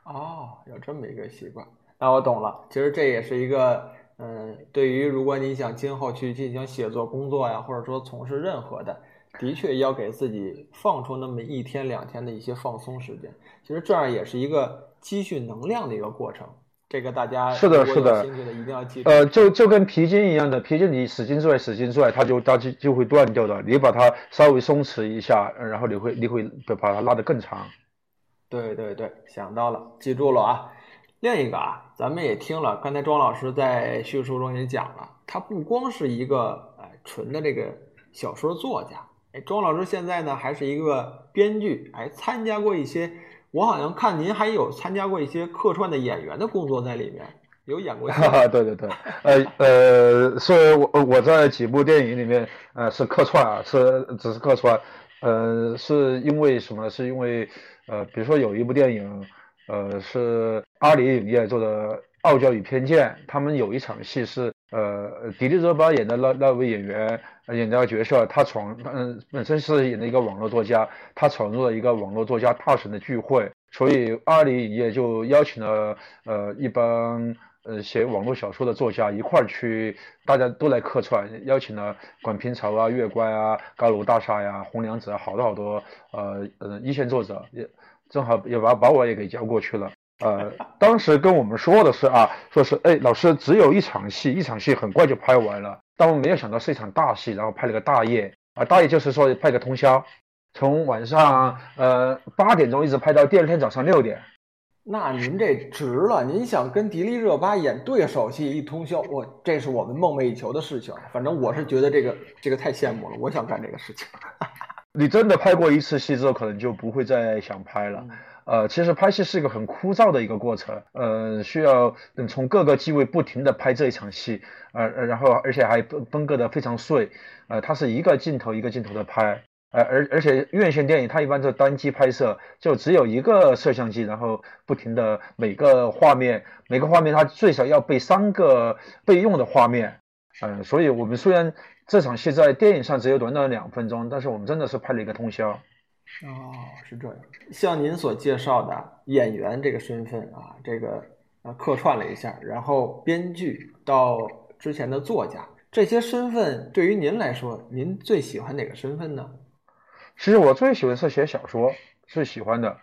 哦，有这么一个习惯，那我懂了。其实这也是一个，嗯，对于如果你想今后去进行写作工作呀，或者说从事任何的，的确要给自己放出那么一天两天的一些放松时间。其实这样也是一个积蓄能量的一个过程。这个大家是的，是的，一定要记住。呃，就就跟皮筋一样的，皮筋你使劲拽，使劲拽，它就它就就会断掉的。你把它稍微松弛一下，然后你会你会把它拉得更长。对对对，想到了，记住了啊。另一个啊，咱们也听了，刚才庄老师在叙述中也讲了，他不光是一个哎纯的这个小说作家，哎，庄老师现在呢还是一个编剧，哎，参加过一些，我好像看您还有参加过一些客串的演员的工作在里面，有演过。对对对，呃呃，是我我在几部电影里面呃是客串啊，是只是客串，呃，是因为什么？是因为。呃，比如说有一部电影，呃，是阿里影业做的《傲娇与偏见》，他们有一场戏是，呃，迪丽热巴演的那那位演员演那个角色，他闯，嗯，本身是演的一个网络作家，他闯入了一个网络作家大神的聚会，所以阿里影业就邀请了，呃，一帮呃写网络小说的作家一块儿去，大家都来客串，邀请了管平潮啊、月关啊、高楼大厦呀、红娘子啊，好多好多，呃，呃，一线作者也。正好也把把我也给叫过去了，呃，当时跟我们说的是啊，说是哎，老师只有一场戏，一场戏很快就拍完了，但我没有想到是一场大戏，然后拍了个大夜啊，大夜就是说拍个通宵，从晚上呃八点钟一直拍到第二天早上六点。那您这值了！您想跟迪丽热巴演对手戏一通宵，我这是我们梦寐以求的事情。反正我是觉得这个这个太羡慕了，我想干这个事情。你真的拍过一次戏之后，可能就不会再想拍了。呃，其实拍戏是一个很枯燥的一个过程，呃，需要从各个机位不停的拍这一场戏，呃，然后而且还分分割的非常碎，呃，它是一个镜头一个镜头的拍。呃，而而且院线电影它一般是单机拍摄，就只有一个摄像机，然后不停的每个画面，每个画面它最少要备三个备用的画面，嗯，所以我们虽然这场戏在电影上只有短短两分钟，但是我们真的是拍了一个通宵。哦，是这样。像您所介绍的演员这个身份啊，这个呃客串了一下，然后编剧到之前的作家，这些身份对于您来说，您最喜欢哪个身份呢？其实我最喜欢是写小说，最喜欢的，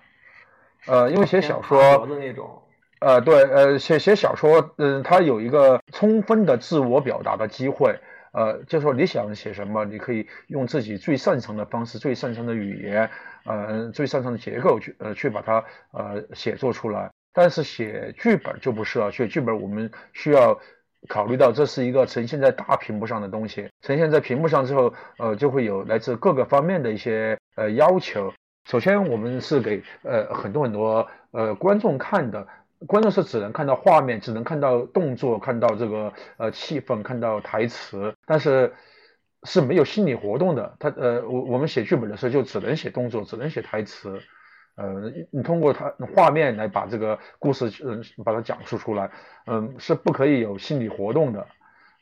呃，因为写小说的那种，呃，对，呃，写写小说，嗯，它有一个充分的自我表达的机会，呃，就说你想写什么，你可以用自己最擅长的方式、最擅长的语言，呃，最擅长的结构去，呃，去把它，呃，写作出来。但是写剧本就不是了，写剧本我们需要。考虑到这是一个呈现在大屏幕上的东西，呈现在屏幕上之后，呃，就会有来自各个方面的一些呃要求。首先，我们是给呃很多很多呃观众看的，观众是只能看到画面，只能看到动作，看到这个呃气氛，看到台词，但是是没有心理活动的。他呃，我我们写剧本的时候就只能写动作，只能写台词。呃，你通过它画面来把这个故事，嗯，把它讲述出来，嗯，是不可以有心理活动的，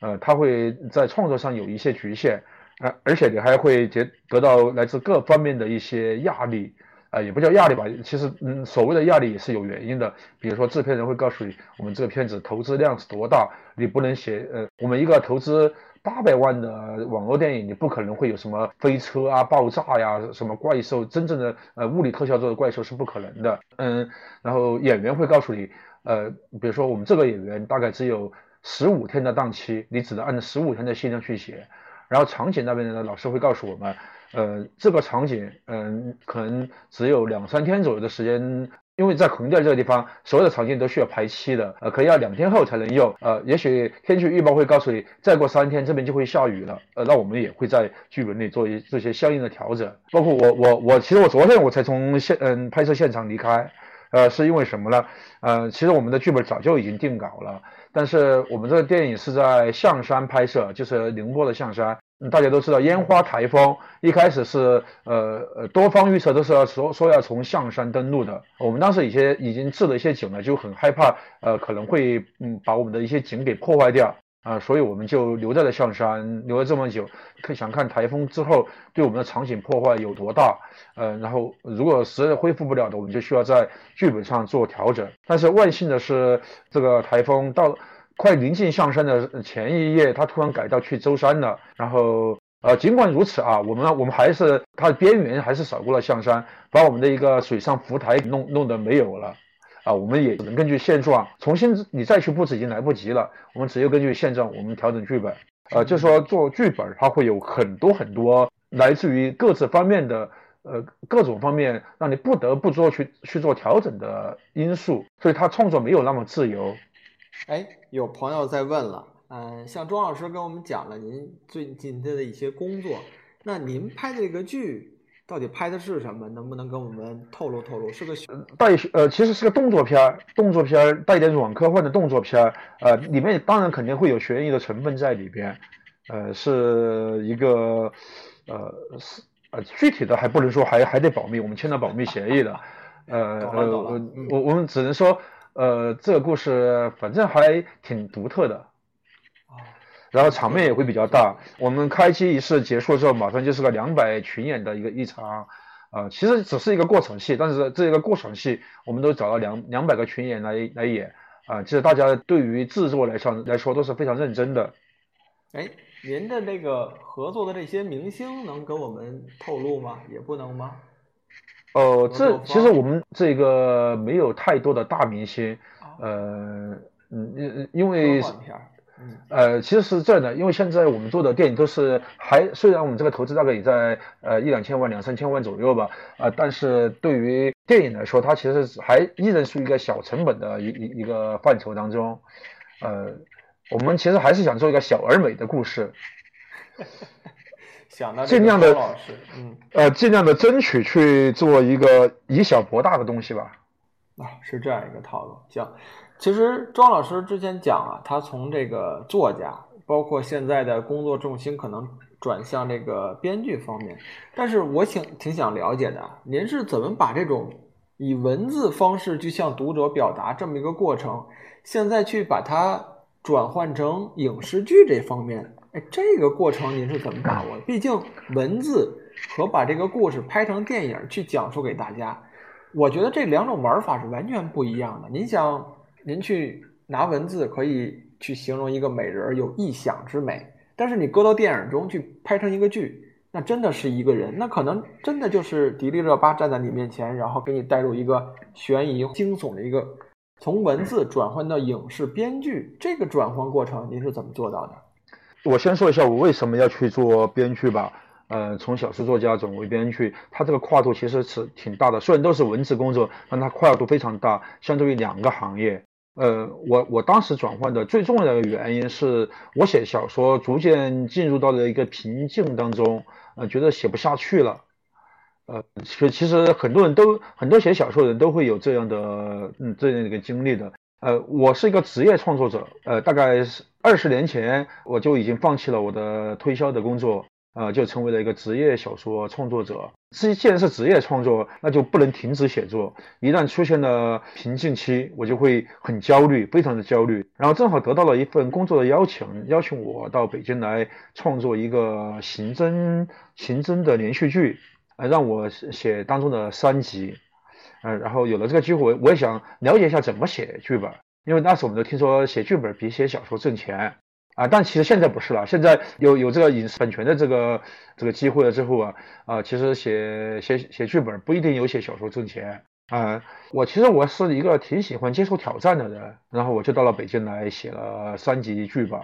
呃，它会在创作上有一些局限，呃，而且你还会得得到来自各方面的一些压力，啊，也不叫压力吧，其实，嗯，所谓的压力也是有原因的，比如说制片人会告诉你，我们这个片子投资量是多大，你不能写，呃，我们一个投资。八百万的网络电影，你不可能会有什么飞车啊、爆炸呀、什么怪兽，真正的呃物理特效做的怪兽是不可能的。嗯，然后演员会告诉你，呃，比如说我们这个演员大概只有十五天的档期，你只能按照十五天的戏量去写。然后场景那边的老师会告诉我们，呃，这个场景，嗯，可能只有两三天左右的时间。因为在横店这个地方，所有的场景都需要排期的，呃，可能要两天后才能用，呃，也许天气预报会告诉你，再过三天这边就会下雨了，呃，那我们也会在剧本里做一这些相应的调整。包括我我我，其实我昨天我才从现嗯拍摄现场离开，呃，是因为什么呢？呃，其实我们的剧本早就已经定稿了，但是我们这个电影是在象山拍摄，就是宁波的象山。大家都知道烟花台风一开始是呃呃多方预测都是要说说要从象山登陆的。我们当时一些已经置了一些景了，就很害怕呃可能会嗯把我们的一些景给破坏掉啊，所以我们就留在了象山，留了这么久，看想看台风之后对我们的场景破坏有多大。呃，然后如果实在恢复不了的，我们就需要在剧本上做调整。但是万幸的是，这个台风到。快临近象山的前一夜，他突然改到去舟山了。然后，呃，尽管如此啊，我们我们还是它的边缘还是扫过了象山，把我们的一个水上浮台弄弄得没有了。啊，我们也只能根据现状重新你再去布置已经来不及了。我们只有根据现状，我们调整剧本。呃，就说做剧本，它会有很多很多来自于各自方面的呃各种方面，让你不得不做去去做调整的因素，所以它创作没有那么自由。哎，有朋友在问了，嗯，像庄老师跟我们讲了您最近的一些工作，那您拍这个剧到底拍的是什么？能不能跟我们透露透露？是个带呃，其实是个动作片儿，动作片儿带一点软科幻的动作片儿，呃，里面当然肯定会有悬疑的成分在里边，呃，是一个呃是呃具体的还不能说，还还得保密，我们签了保密协议的，呃呃，我我们只能说。呃，这个故事反正还挺独特的，然后场面也会比较大。我们开机仪式结束之后，马上就是个两百群演的一个一场，啊，其实只是一个过场戏，但是这个过场戏我们都找了两两百个群演来来演，啊，其实大家对于制作来上来说都是非常认真的。哎，您的那个合作的这些明星能跟我们透露吗？也不能吗？哦，这其实我们这个没有太多的大明星，呃，嗯，因因为呃，其实是这样的，因为现在我们做的电影都是还虽然我们这个投资大概也在呃一两千万、两三千万左右吧，啊，但是对于电影来说，它其实还依然是一个小成本的一一一个范畴当中，呃，我们其实还是想做一个小而美的故事，想到尽量的老师，嗯，呃，尽量的争取去做一个以小博大的东西吧。啊，是这样一个套路，行。其实庄老师之前讲啊，他从这个作家，包括现在的工作重心可能转向这个编剧方面。但是我挺挺想了解的，您是怎么把这种以文字方式去向读者表达这么一个过程，现在去把它转换成影视剧这方面？哎，这个过程您是怎么把握的？毕竟文字和把这个故事拍成电影去讲述给大家，我觉得这两种玩法是完全不一样的。您想？您去拿文字可以去形容一个美人有意想之美，但是你搁到电影中去拍成一个剧，那真的是一个人，那可能真的就是迪丽热巴站在你面前，然后给你带入一个悬疑惊悚的一个从文字转换到影视编剧这个转换过程，您是怎么做到的？我先说一下我为什么要去做编剧吧。呃，从小说作家转为编剧，他这个跨度其实是挺大的。虽然都是文字工作，但它跨度非常大，相对于两个行业。呃，我我当时转换的最重要的原因是我写小说逐渐进入到了一个瓶颈当中，呃，觉得写不下去了。呃，其其实很多人都很多写小说的人都会有这样的嗯这样的一个经历的。呃，我是一个职业创作者，呃，大概是二十年前我就已经放弃了我的推销的工作。呃，就成为了一个职业小说创作者。既既然是职业创作，那就不能停止写作。一旦出现了瓶颈期，我就会很焦虑，非常的焦虑。然后正好得到了一份工作的邀请，邀请我到北京来创作一个刑侦刑侦的连续剧，呃，让我写当中的三集。呃，然后有了这个机会，我也想了解一下怎么写剧本，因为那时我们都听说写剧本比写小说挣钱。啊，但其实现在不是了。现在有有这个影视版权的这个这个机会了之后啊，啊，其实写写写剧本不一定有写小说挣钱啊。我其实我是一个挺喜欢接受挑战的人，然后我就到了北京来写了三集剧本。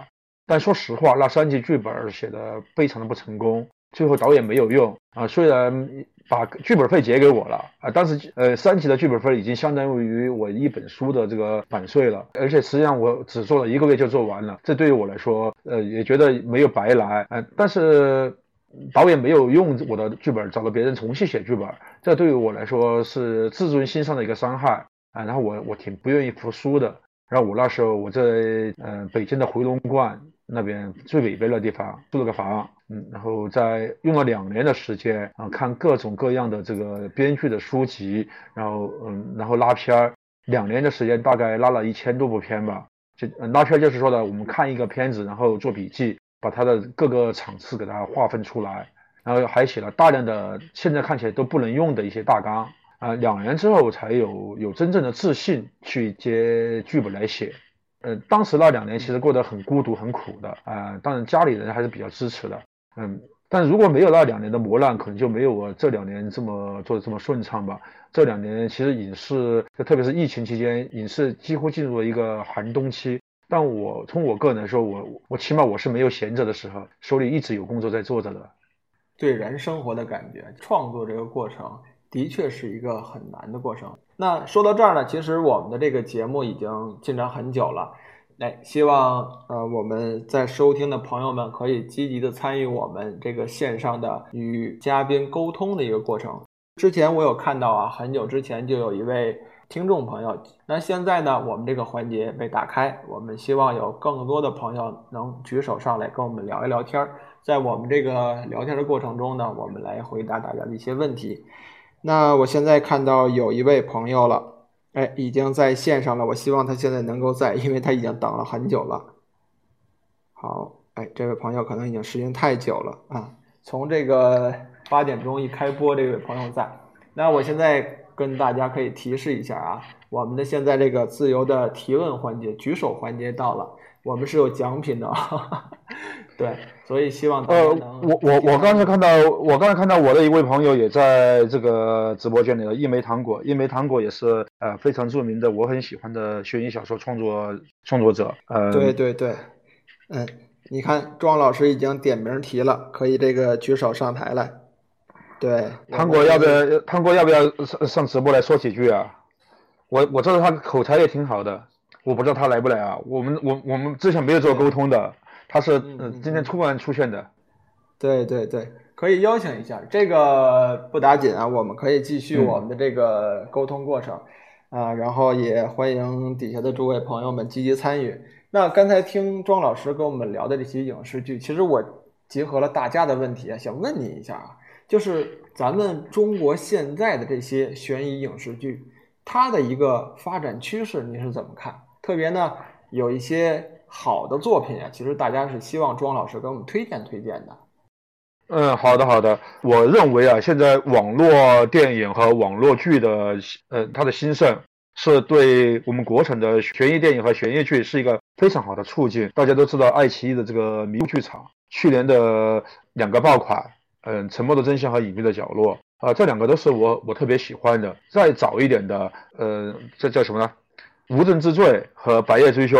但说实话，那三集剧本写的非常的不成功，最后导演没有用啊。虽然。把剧本费结给我了啊！但是呃，三集的剧本费已经相当于我一本书的这个版税了，而且实际上我只做了一个月就做完了，这对于我来说，呃，也觉得没有白来啊。但是导演没有用我的剧本，找了别人重新写剧本，这对于我来说是自尊心上的一个伤害啊。然后我我挺不愿意服输的。然后我那时候我在呃北京的回龙观那边最北边的地方租了个房。嗯，然后在用了两年的时间啊，看各种各样的这个编剧的书籍，然后嗯，然后拉片儿，两年的时间大概拉了一千多部片吧。就拉片就是说的，我们看一个片子，然后做笔记，把它的各个场次给它划分出来，然后还写了大量的现在看起来都不能用的一些大纲啊。两年之后才有有真正的自信去接剧本来写。呃，当时那两年其实过得很孤独、很苦的啊，当然家里人还是比较支持的。嗯，但如果没有那两年的磨难，可能就没有我这两年这么做的这么顺畅吧。这两年其实影视，特别是疫情期间，影视几乎进入了一个寒冬期。但我从我个人来说，我我起码我是没有闲着的时候，手里一直有工作在做着的。对人生活的感觉，创作这个过程的确是一个很难的过程。那说到这儿呢，其实我们的这个节目已经进展很久了。来，希望呃我们在收听的朋友们可以积极的参与我们这个线上的与嘉宾沟通的一个过程。之前我有看到啊，很久之前就有一位听众朋友，那现在呢，我们这个环节被打开，我们希望有更多的朋友能举手上来跟我们聊一聊天儿。在我们这个聊天的过程中呢，我们来回答大家的一些问题。那我现在看到有一位朋友了。哎，已经在线上了。我希望他现在能够在，因为他已经等了很久了。好，哎，这位朋友可能已经时间太久了啊。从这个八点钟一开播，这位朋友在。那我现在跟大家可以提示一下啊，我们的现在这个自由的提问环节、举手环节到了，我们是有奖品的。对，所以希望呃，我我我刚才看到，我刚才看到我的一位朋友也在这个直播间里了。一枚糖果，一枚糖果也是呃非常著名的，我很喜欢的悬疑小说创作创作者。呃，对对对，嗯，你看庄老师已经点名提了，可以这个举手上台来。对，糖果要不要？糖果要不要上上直播来说几句啊？我我知道他口才也挺好的，我不知道他来不来啊？我们我我们之前没有做沟通的，他是嗯今天突然出现的。对对对，可以邀请一下，这个不打紧啊，我们可以继续我们的这个沟通过程啊，然后也欢迎底下的诸位朋友们积极参与。那刚才听庄老师跟我们聊的这些影视剧，其实我结合了大家的问题啊，想问你一下啊，就是咱们中国现在的这些悬疑影视剧，它的一个发展趋势你是怎么看？特别呢，有一些好的作品啊，其实大家是希望庄老师给我们推荐推荐的。嗯，好的好的，我认为啊，现在网络电影和网络剧的呃它的兴盛。是对我们国产的悬疑电影和悬疑剧是一个非常好的促进。大家都知道，爱奇艺的这个迷雾剧场去年的两个爆款，嗯，《沉默的真相》和《隐秘的角落》啊，这两个都是我我特别喜欢的。再早一点的，呃，这叫什么呢？《无证之罪》和《白夜追凶》。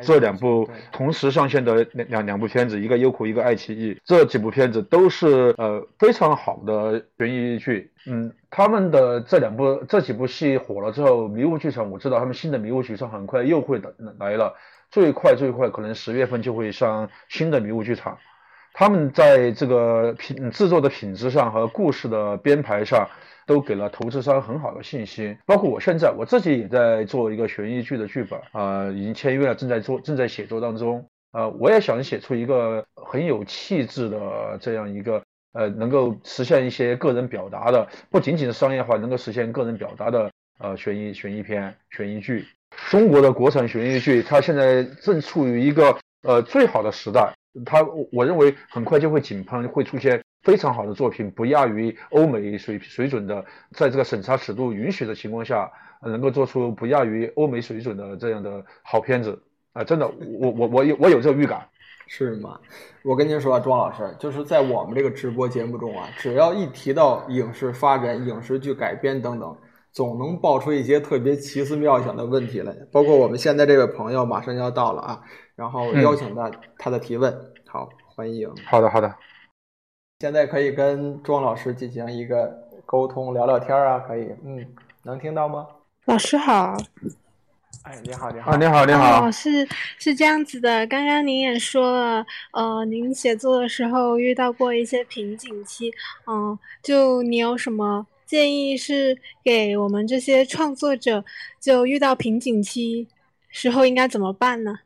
这两部同时上线的两两两部片子，一个优酷，一个爱奇艺，这几部片子都是呃非常好的悬疑剧。嗯，他们的这两部这几部戏火了之后，迷雾剧场我知道他们新的迷雾剧场很快又会来了，最快最快可能十月份就会上新的迷雾剧场。他们在这个品制作的品质上和故事的编排上。都给了投资商很好的信心，包括我现在我自己也在做一个悬疑剧的剧本啊，已经签约了，正在做，正在写作当中啊。我也想写出一个很有气质的这样一个呃，能够实现一些个人表达的，不仅仅是商业化，能够实现个人表达的呃悬疑悬疑片悬疑剧。中国的国产悬疑剧，它现在正处于一个呃最好的时代，他我认为很快就会井喷，会出现。非常好的作品，不亚于欧美水水准的，在这个审查尺度允许的情况下，能够做出不亚于欧美水准的这样的好片子啊！真的，我我我有我有这个预感，是吗？我跟您说，庄老师，就是在我们这个直播节目中啊，只要一提到影视发展、影视剧改编等等，总能爆出一些特别奇思妙想的问题来。包括我们现在这位朋友马上要到了啊，然后邀请他他的提问，好，欢迎。好的，好的。现在可以跟庄老师进行一个沟通，聊聊天啊，可以，嗯，能听到吗？老师好。哎，你好，你好，你好，你好。哦，是是这样子的，刚刚您也说了，呃，您写作的时候遇到过一些瓶颈期，嗯，就你有什么建议是给我们这些创作者，就遇到瓶颈期时候应该怎么办呢？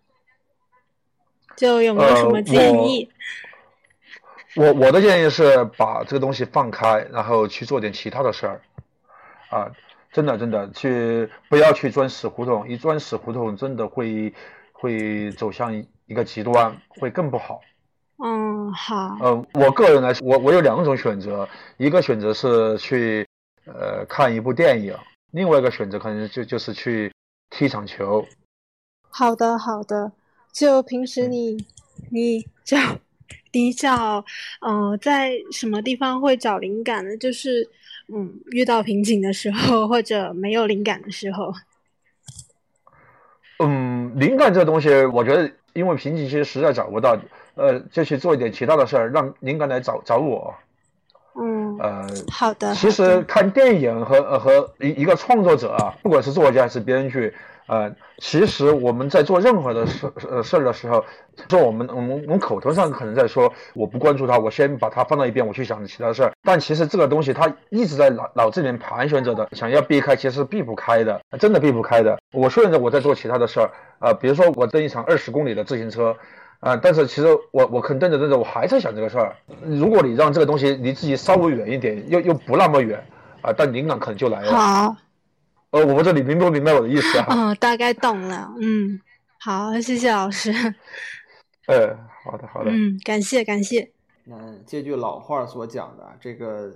就有没有什么建议？我我的建议是把这个东西放开，然后去做点其他的事儿，啊，真的真的去不要去钻死胡同，一钻死胡同真的会会走向一个极端，会更不好。嗯，好。呃，我个人来说，我我有两种选择，一个选择是去呃看一部电影，另外一个选择可能就就是去踢场球。好的好的，就平时你你这样。你找，呃，在什么地方会找灵感呢？就是，嗯，遇到瓶颈的时候，或者没有灵感的时候。嗯，灵感这东西，我觉得因为瓶颈期实在找不到，呃，就去做一点其他的事儿，让灵感来找找我。嗯，呃，好的。其实看电影和和一一个创作者啊，不管是作家还是编剧。呃，其实我们在做任何的事呃事儿的时候，说我们我们我们口头上可能在说我不关注他，我先把它放到一边，我去想其他事儿。但其实这个东西它一直在脑脑子里面盘旋着的，想要避开其实是避不开的，真的避不开的。我虽然着我在做其他的事儿，啊，比如说我蹬一场二十公里的自行车，啊，但是其实我我可能蹬着蹬着我还在想这个事儿。如果你让这个东西离自己稍微远一点，又又不那么远，啊，但灵感可能就来了。好。呃，我不知道你明不明白我的意思啊？嗯，大概懂了。嗯，好，谢谢老师。呃，好的，好的。嗯，感谢，感谢。嗯，这句老话所讲的，这个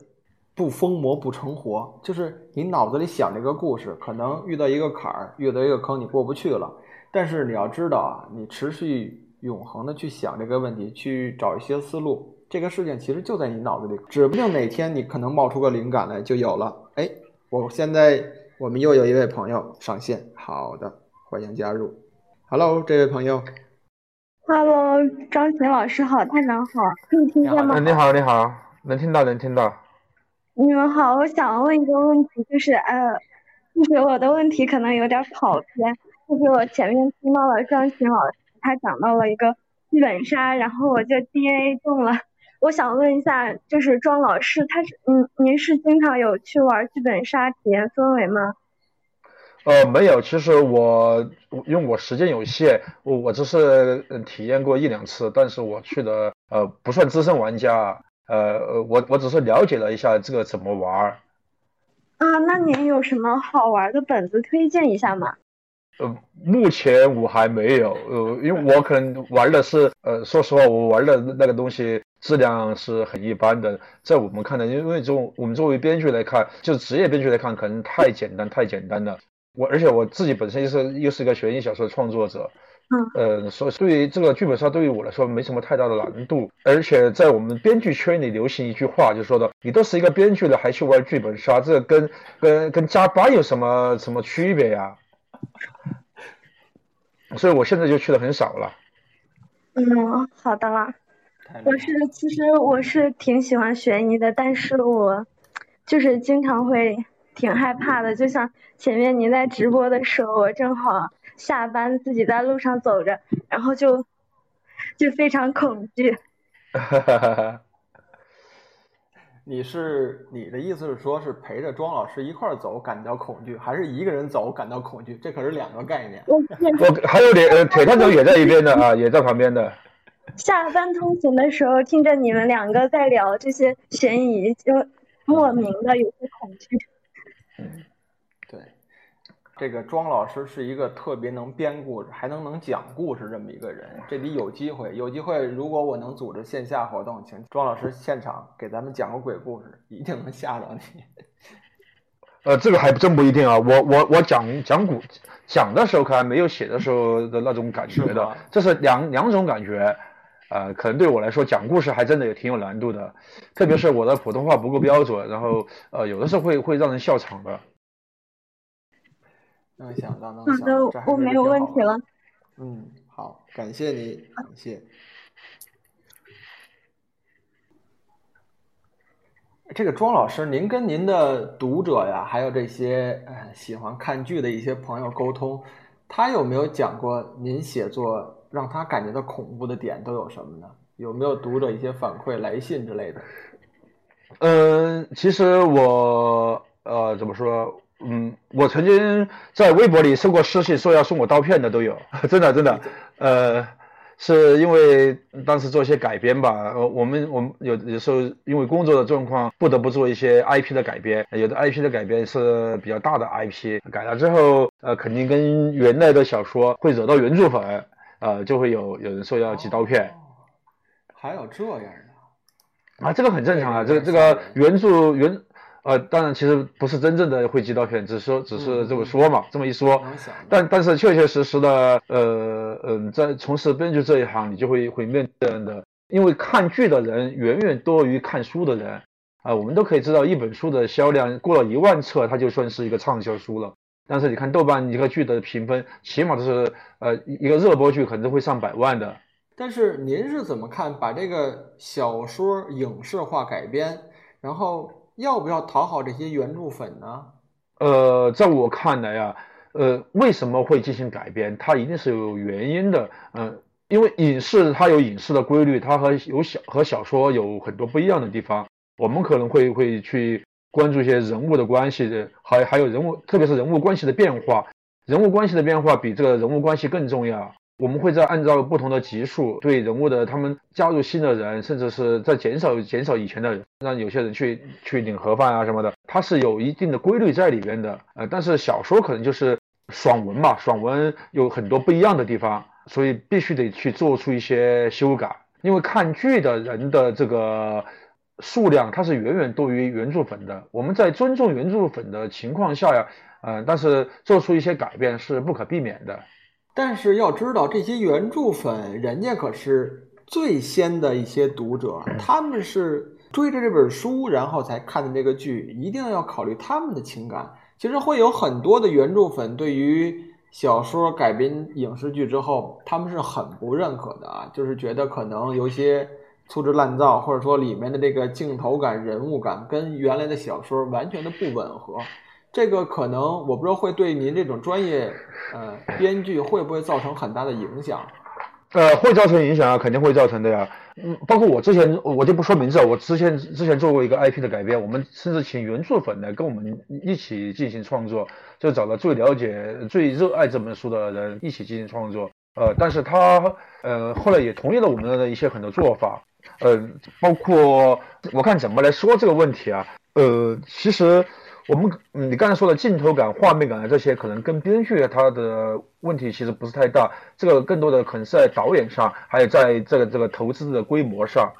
不疯魔不成活，就是你脑子里想这个故事，可能遇到一个坎儿，遇到一个坑，你过不去了。但是你要知道啊，你持续永恒的去想这个问题，去找一些思路，这个事情其实就在你脑子里，指不定哪天你可能冒出个灵感来，就有了。哎，我现在。我们又有一位朋友上线，好的，欢迎加入。Hello，这位朋友。Hello，张琴老师好，探长好，可以听见吗？你好，你好，能听到，能听到。你们好，我想问一个问题，就是呃，就是我的问题可能有点跑偏，就是我前面听到了张琴老师他讲到了一个剧本杀，然后我就 DNA 中了。我想问一下，就是庄老师，他是嗯，您是经常有去玩剧本杀体验氛围吗？呃，没有，其实我因为我时间有限，我我只是体验过一两次，但是我去的呃不算资深玩家，呃，我我只是了解了一下这个怎么玩。啊，那您有什么好玩的本子推荐一下吗？呃，目前我还没有，呃，因为我可能玩的是，呃，说实话，我玩的那个东西质量是很一般的，在我们看来，因为作我们作为编剧来看，就是职业编剧来看，可能太简单，太简单了。我而且我自己本身又是又是一个悬疑小说的创作者，嗯，呃，所以对于这个剧本杀对于我来说没什么太大的难度。而且在我们编剧圈里流行一句话，就说的你都是一个编剧了，还去玩剧本杀，这跟跟跟加班有什么什么区别呀？所以我现在就去的很少了。嗯，好的啦。我是其实我是挺喜欢悬疑的，但是我就是经常会。挺害怕的，就像前面您在直播的时候，我正好下班，自己在路上走着，然后就就非常恐惧。哈哈哈哈你是你的意思是说，是陪着庄老师一块走感到恐惧，还是一个人走感到恐惧？这可是两个概念。我还有铁铁探长也在一边的啊，也在旁边的。下班通勤的时候，听着你们两个在聊这些悬疑，就莫名的有些恐惧。这个庄老师是一个特别能编故事，还能能讲故事这么一个人。这里有机会，有机会，如果我能组织线下活动，请庄老师现场给咱们讲个鬼故事，一定能吓到你。呃，这个还真不一定啊。我我我讲讲古讲的时候，可能没有写的时候的那种感觉的，这是两两种感觉。呃，可能对我来说讲故事还真的也挺有难度的，特别是我的普通话不够标准，然后呃，有的时候会会让人笑场的。能想到，能想到，我没有问题了。嗯，好，感谢你，感谢。这个庄老师，您跟您的读者呀，还有这些呃喜欢看剧的一些朋友沟通，他有没有讲过您写作？让他感觉到恐怖的点都有什么呢？有没有读者一些反馈、来信之类的？嗯，其实我呃怎么说？嗯，我曾经在微博里收过私信，说要送我刀片的都有，真的真的。呃，是因为当时做一些改编吧。呃，我们我们有有时候因为工作的状况，不得不做一些 IP 的改编。有的 IP 的改编是比较大的 IP，改了之后，呃，肯定跟原来的小说会惹到原著粉。呃，就会有有人说要寄刀片，还有这样的啊？这个很正常啊。这个这个原著原呃，当然其实不是真正的会寄刀片，只是说只是这么说嘛，这么一说。但但是确确实实的，呃嗯，在从事编剧这一行，你就会会面对的，因为看剧的人远远多于看书的人啊。我们都可以知道，一本书的销量过了一万册，它就算是一个畅销书了。但是你看豆瓣一个剧的评分，起码都是呃一个热播剧可能都会上百万的。但是您是怎么看把这个小说影视化改编，然后要不要讨好这些原著粉呢？呃，在我看来啊，呃，为什么会进行改编？它一定是有原因的。嗯，因为影视它有影视的规律，它和有小和小说有很多不一样的地方。我们可能会会去。关注一些人物的关系的，还还有人物，特别是人物关系的变化。人物关系的变化比这个人物关系更重要。我们会在按照不同的级数对人物的，他们加入新的人，甚至是在减少减少以前的人，让有些人去去领盒饭啊什么的，它是有一定的规律在里边的。呃，但是小说可能就是爽文嘛，爽文有很多不一样的地方，所以必须得去做出一些修改。因为看剧的人的这个。数量它是远远多于原著粉的。我们在尊重原著粉的情况下呀，呃，但是做出一些改变是不可避免的。但是要知道，这些原著粉人家可是最先的一些读者，他们是追着这本书然后才看的这个剧，一定要考虑他们的情感。其实会有很多的原著粉对于小说改编影视剧之后，他们是很不认可的啊，就是觉得可能有些粗制滥造，或者说里面的这个镜头感、人物感跟原来的小说完全的不吻合。这个可能我不知道会对您这种专业呃编剧会不会造成很大的影响。呃，会造成影响啊，肯定会造成的呀。嗯，包括我之前我就不说名字了，我之前之前做过一个 IP 的改编，我们甚至请原著粉来跟我们一起进行创作，就找了最了解、最热爱这本书的人一起进行创作。呃，但是他呃后来也同意了我们的一些很多做法。呃，包括我看怎么来说这个问题啊。呃，其实。我们，你刚才说的镜头感、画面感啊，这些可能跟编剧他的问题其实不是太大，这个更多的可能是在导演上，还有在这个这个投资的规模上，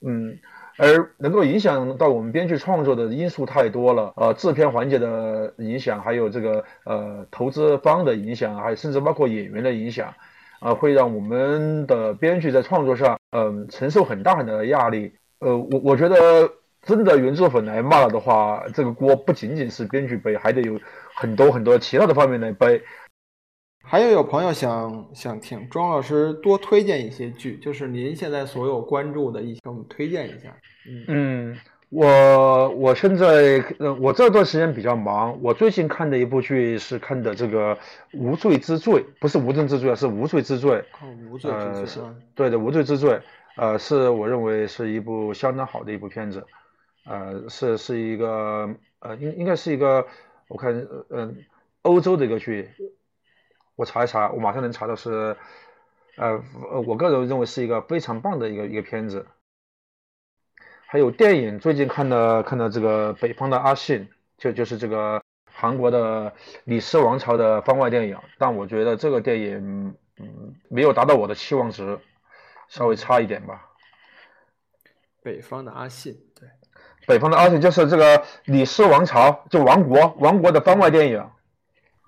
嗯，而能够影响到我们编剧创作的因素太多了，呃，制片环节的影响，还有这个呃投资方的影响，还有甚至包括演员的影响，啊，会让我们的编剧在创作上，嗯，承受很大很大的压力，呃，我我觉得。真的原作粉来骂了的话，这个锅不仅仅是编剧背，还得有很多很多其他的方面来背。还有有朋友想想听庄老师多推荐一些剧，就是您现在所有关注的一些，给我们推荐一下。嗯，我我现在呃，我这段时间比较忙，我最近看的一部剧是看的这个《无罪之罪》，不是无证之罪，是无罪之罪。哦，无罪之罪。对的，无罪之罪，呃，是我认为是一部相当好的一部片子。呃，是是一个呃，应应该是一个，我看嗯，欧洲的一个剧，我查一查，我马上能查到是，呃呃，我个人认为是一个非常棒的一个一个片子。还有电影，最近看的看的这个《北方的阿信》，就就是这个韩国的李氏王朝的番外电影，但我觉得这个电影嗯没有达到我的期望值，稍微差一点吧。北方的阿信，对。北方的而且就是这个李氏王朝，就王国王国的番外电影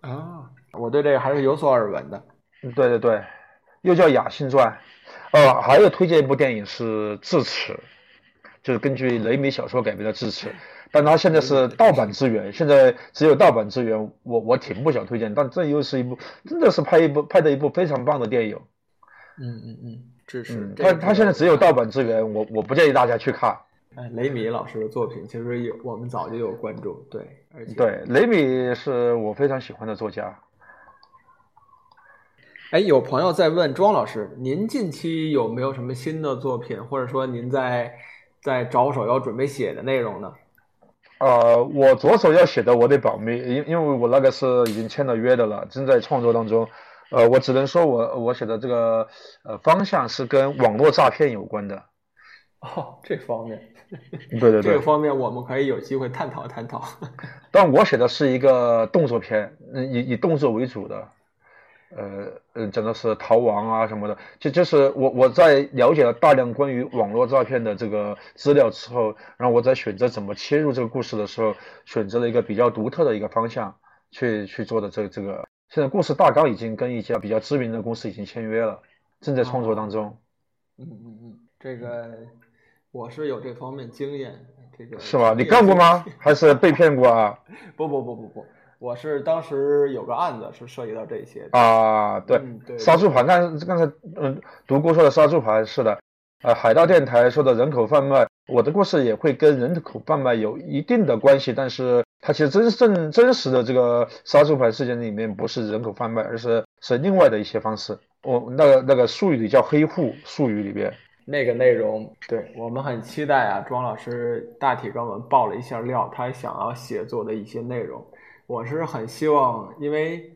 啊，我对这个还是有所耳闻的。对对对，又叫《雅信传》。哦，还有推荐一部电影是《智齿》，就是根据雷米小说改编的《智齿》，但它现在是盗版资源，现在只有盗版资源。我我挺不想推荐，但这又是一部真的是拍一部拍的一部非常棒的电影。嗯嗯嗯，智齿。他他现在只有盗版资源，我我不建议大家去看。哎，雷米老师的作品其实有我们早就有关注，对，而且对雷米是我非常喜欢的作家。哎，有朋友在问庄老师，您近期有没有什么新的作品，或者说您在在着手要准备写的内容呢？呃，我着手要写的我得保密，因因为我那个是已经签了约的了，正在创作当中。呃，我只能说我我写的这个呃方向是跟网络诈骗有关的。哦，这方面。对对对，这个方面我们可以有机会探讨探讨。但我写的是一个动作片，嗯以以动作为主的，呃呃，讲的是逃亡啊什么的。就就是我我在了解了大量关于网络诈骗的这个资料之后，然后我在选择怎么切入这个故事的时候，选择了一个比较独特的一个方向去去做的这个这个。现在故事大纲已经跟一家比较知名的公司已经签约了，正在创作当中。嗯嗯嗯，这个。我是有这方面经验，这个是吗？你干过吗？还是被骗过啊？不不不不不，我是当时有个案子是涉及到这些啊。对，杀猪盘，刚刚才嗯，独孤说的杀猪盘是的，呃，海盗电台说的人口贩卖，我的故事也会跟人口贩卖有一定的关系，但是它其实真正真实的这个杀猪盘事件里面不是人口贩卖，而是是另外的一些方式。我那个那个术语里叫黑户术语里边。那个内容，对我们很期待啊！庄老师大体给我们爆了一下料，他想要写作的一些内容，我是很希望，因为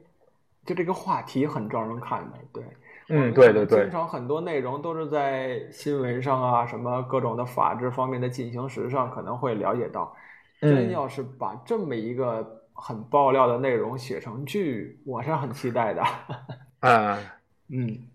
就这个话题很招人看的，对，嗯，对对对，经常很多内容都是在新闻上啊，什么各种的法治方面的进行时上可能会了解到，真要是把这么一个很爆料的内容写成剧，我是很期待的，啊，嗯。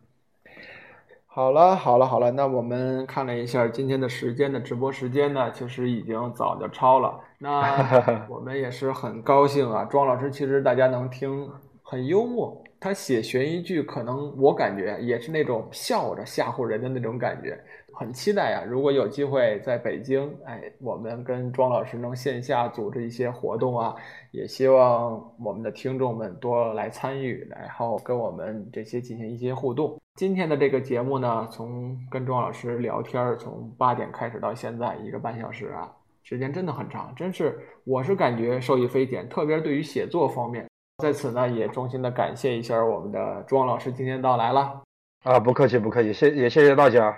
好了，好了，好了，那我们看了一下今天的时间的直播时间呢，其实已经早就超了。那 我们也是很高兴啊，庄老师其实大家能听很幽默，他写悬疑剧可能我感觉也是那种笑着吓唬人的那种感觉。很期待啊！如果有机会在北京，哎，我们跟庄老师能线下组织一些活动啊，也希望我们的听众们多来参与，然后跟我们这些进行一些互动。今天的这个节目呢，从跟庄老师聊天，从八点开始到现在一个半小时啊，时间真的很长，真是我是感觉受益匪浅，特别是对于写作方面。在此呢，也衷心的感谢一下我们的庄老师今天到来了。啊，不客气，不客气，谢也谢谢大家。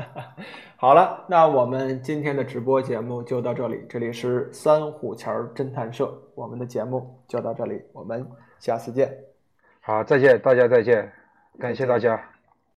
好了，那我们今天的直播节目就到这里。这里是三虎桥侦探社，我们的节目就到这里，我们下次见。好，再见，大家再见，感谢大家。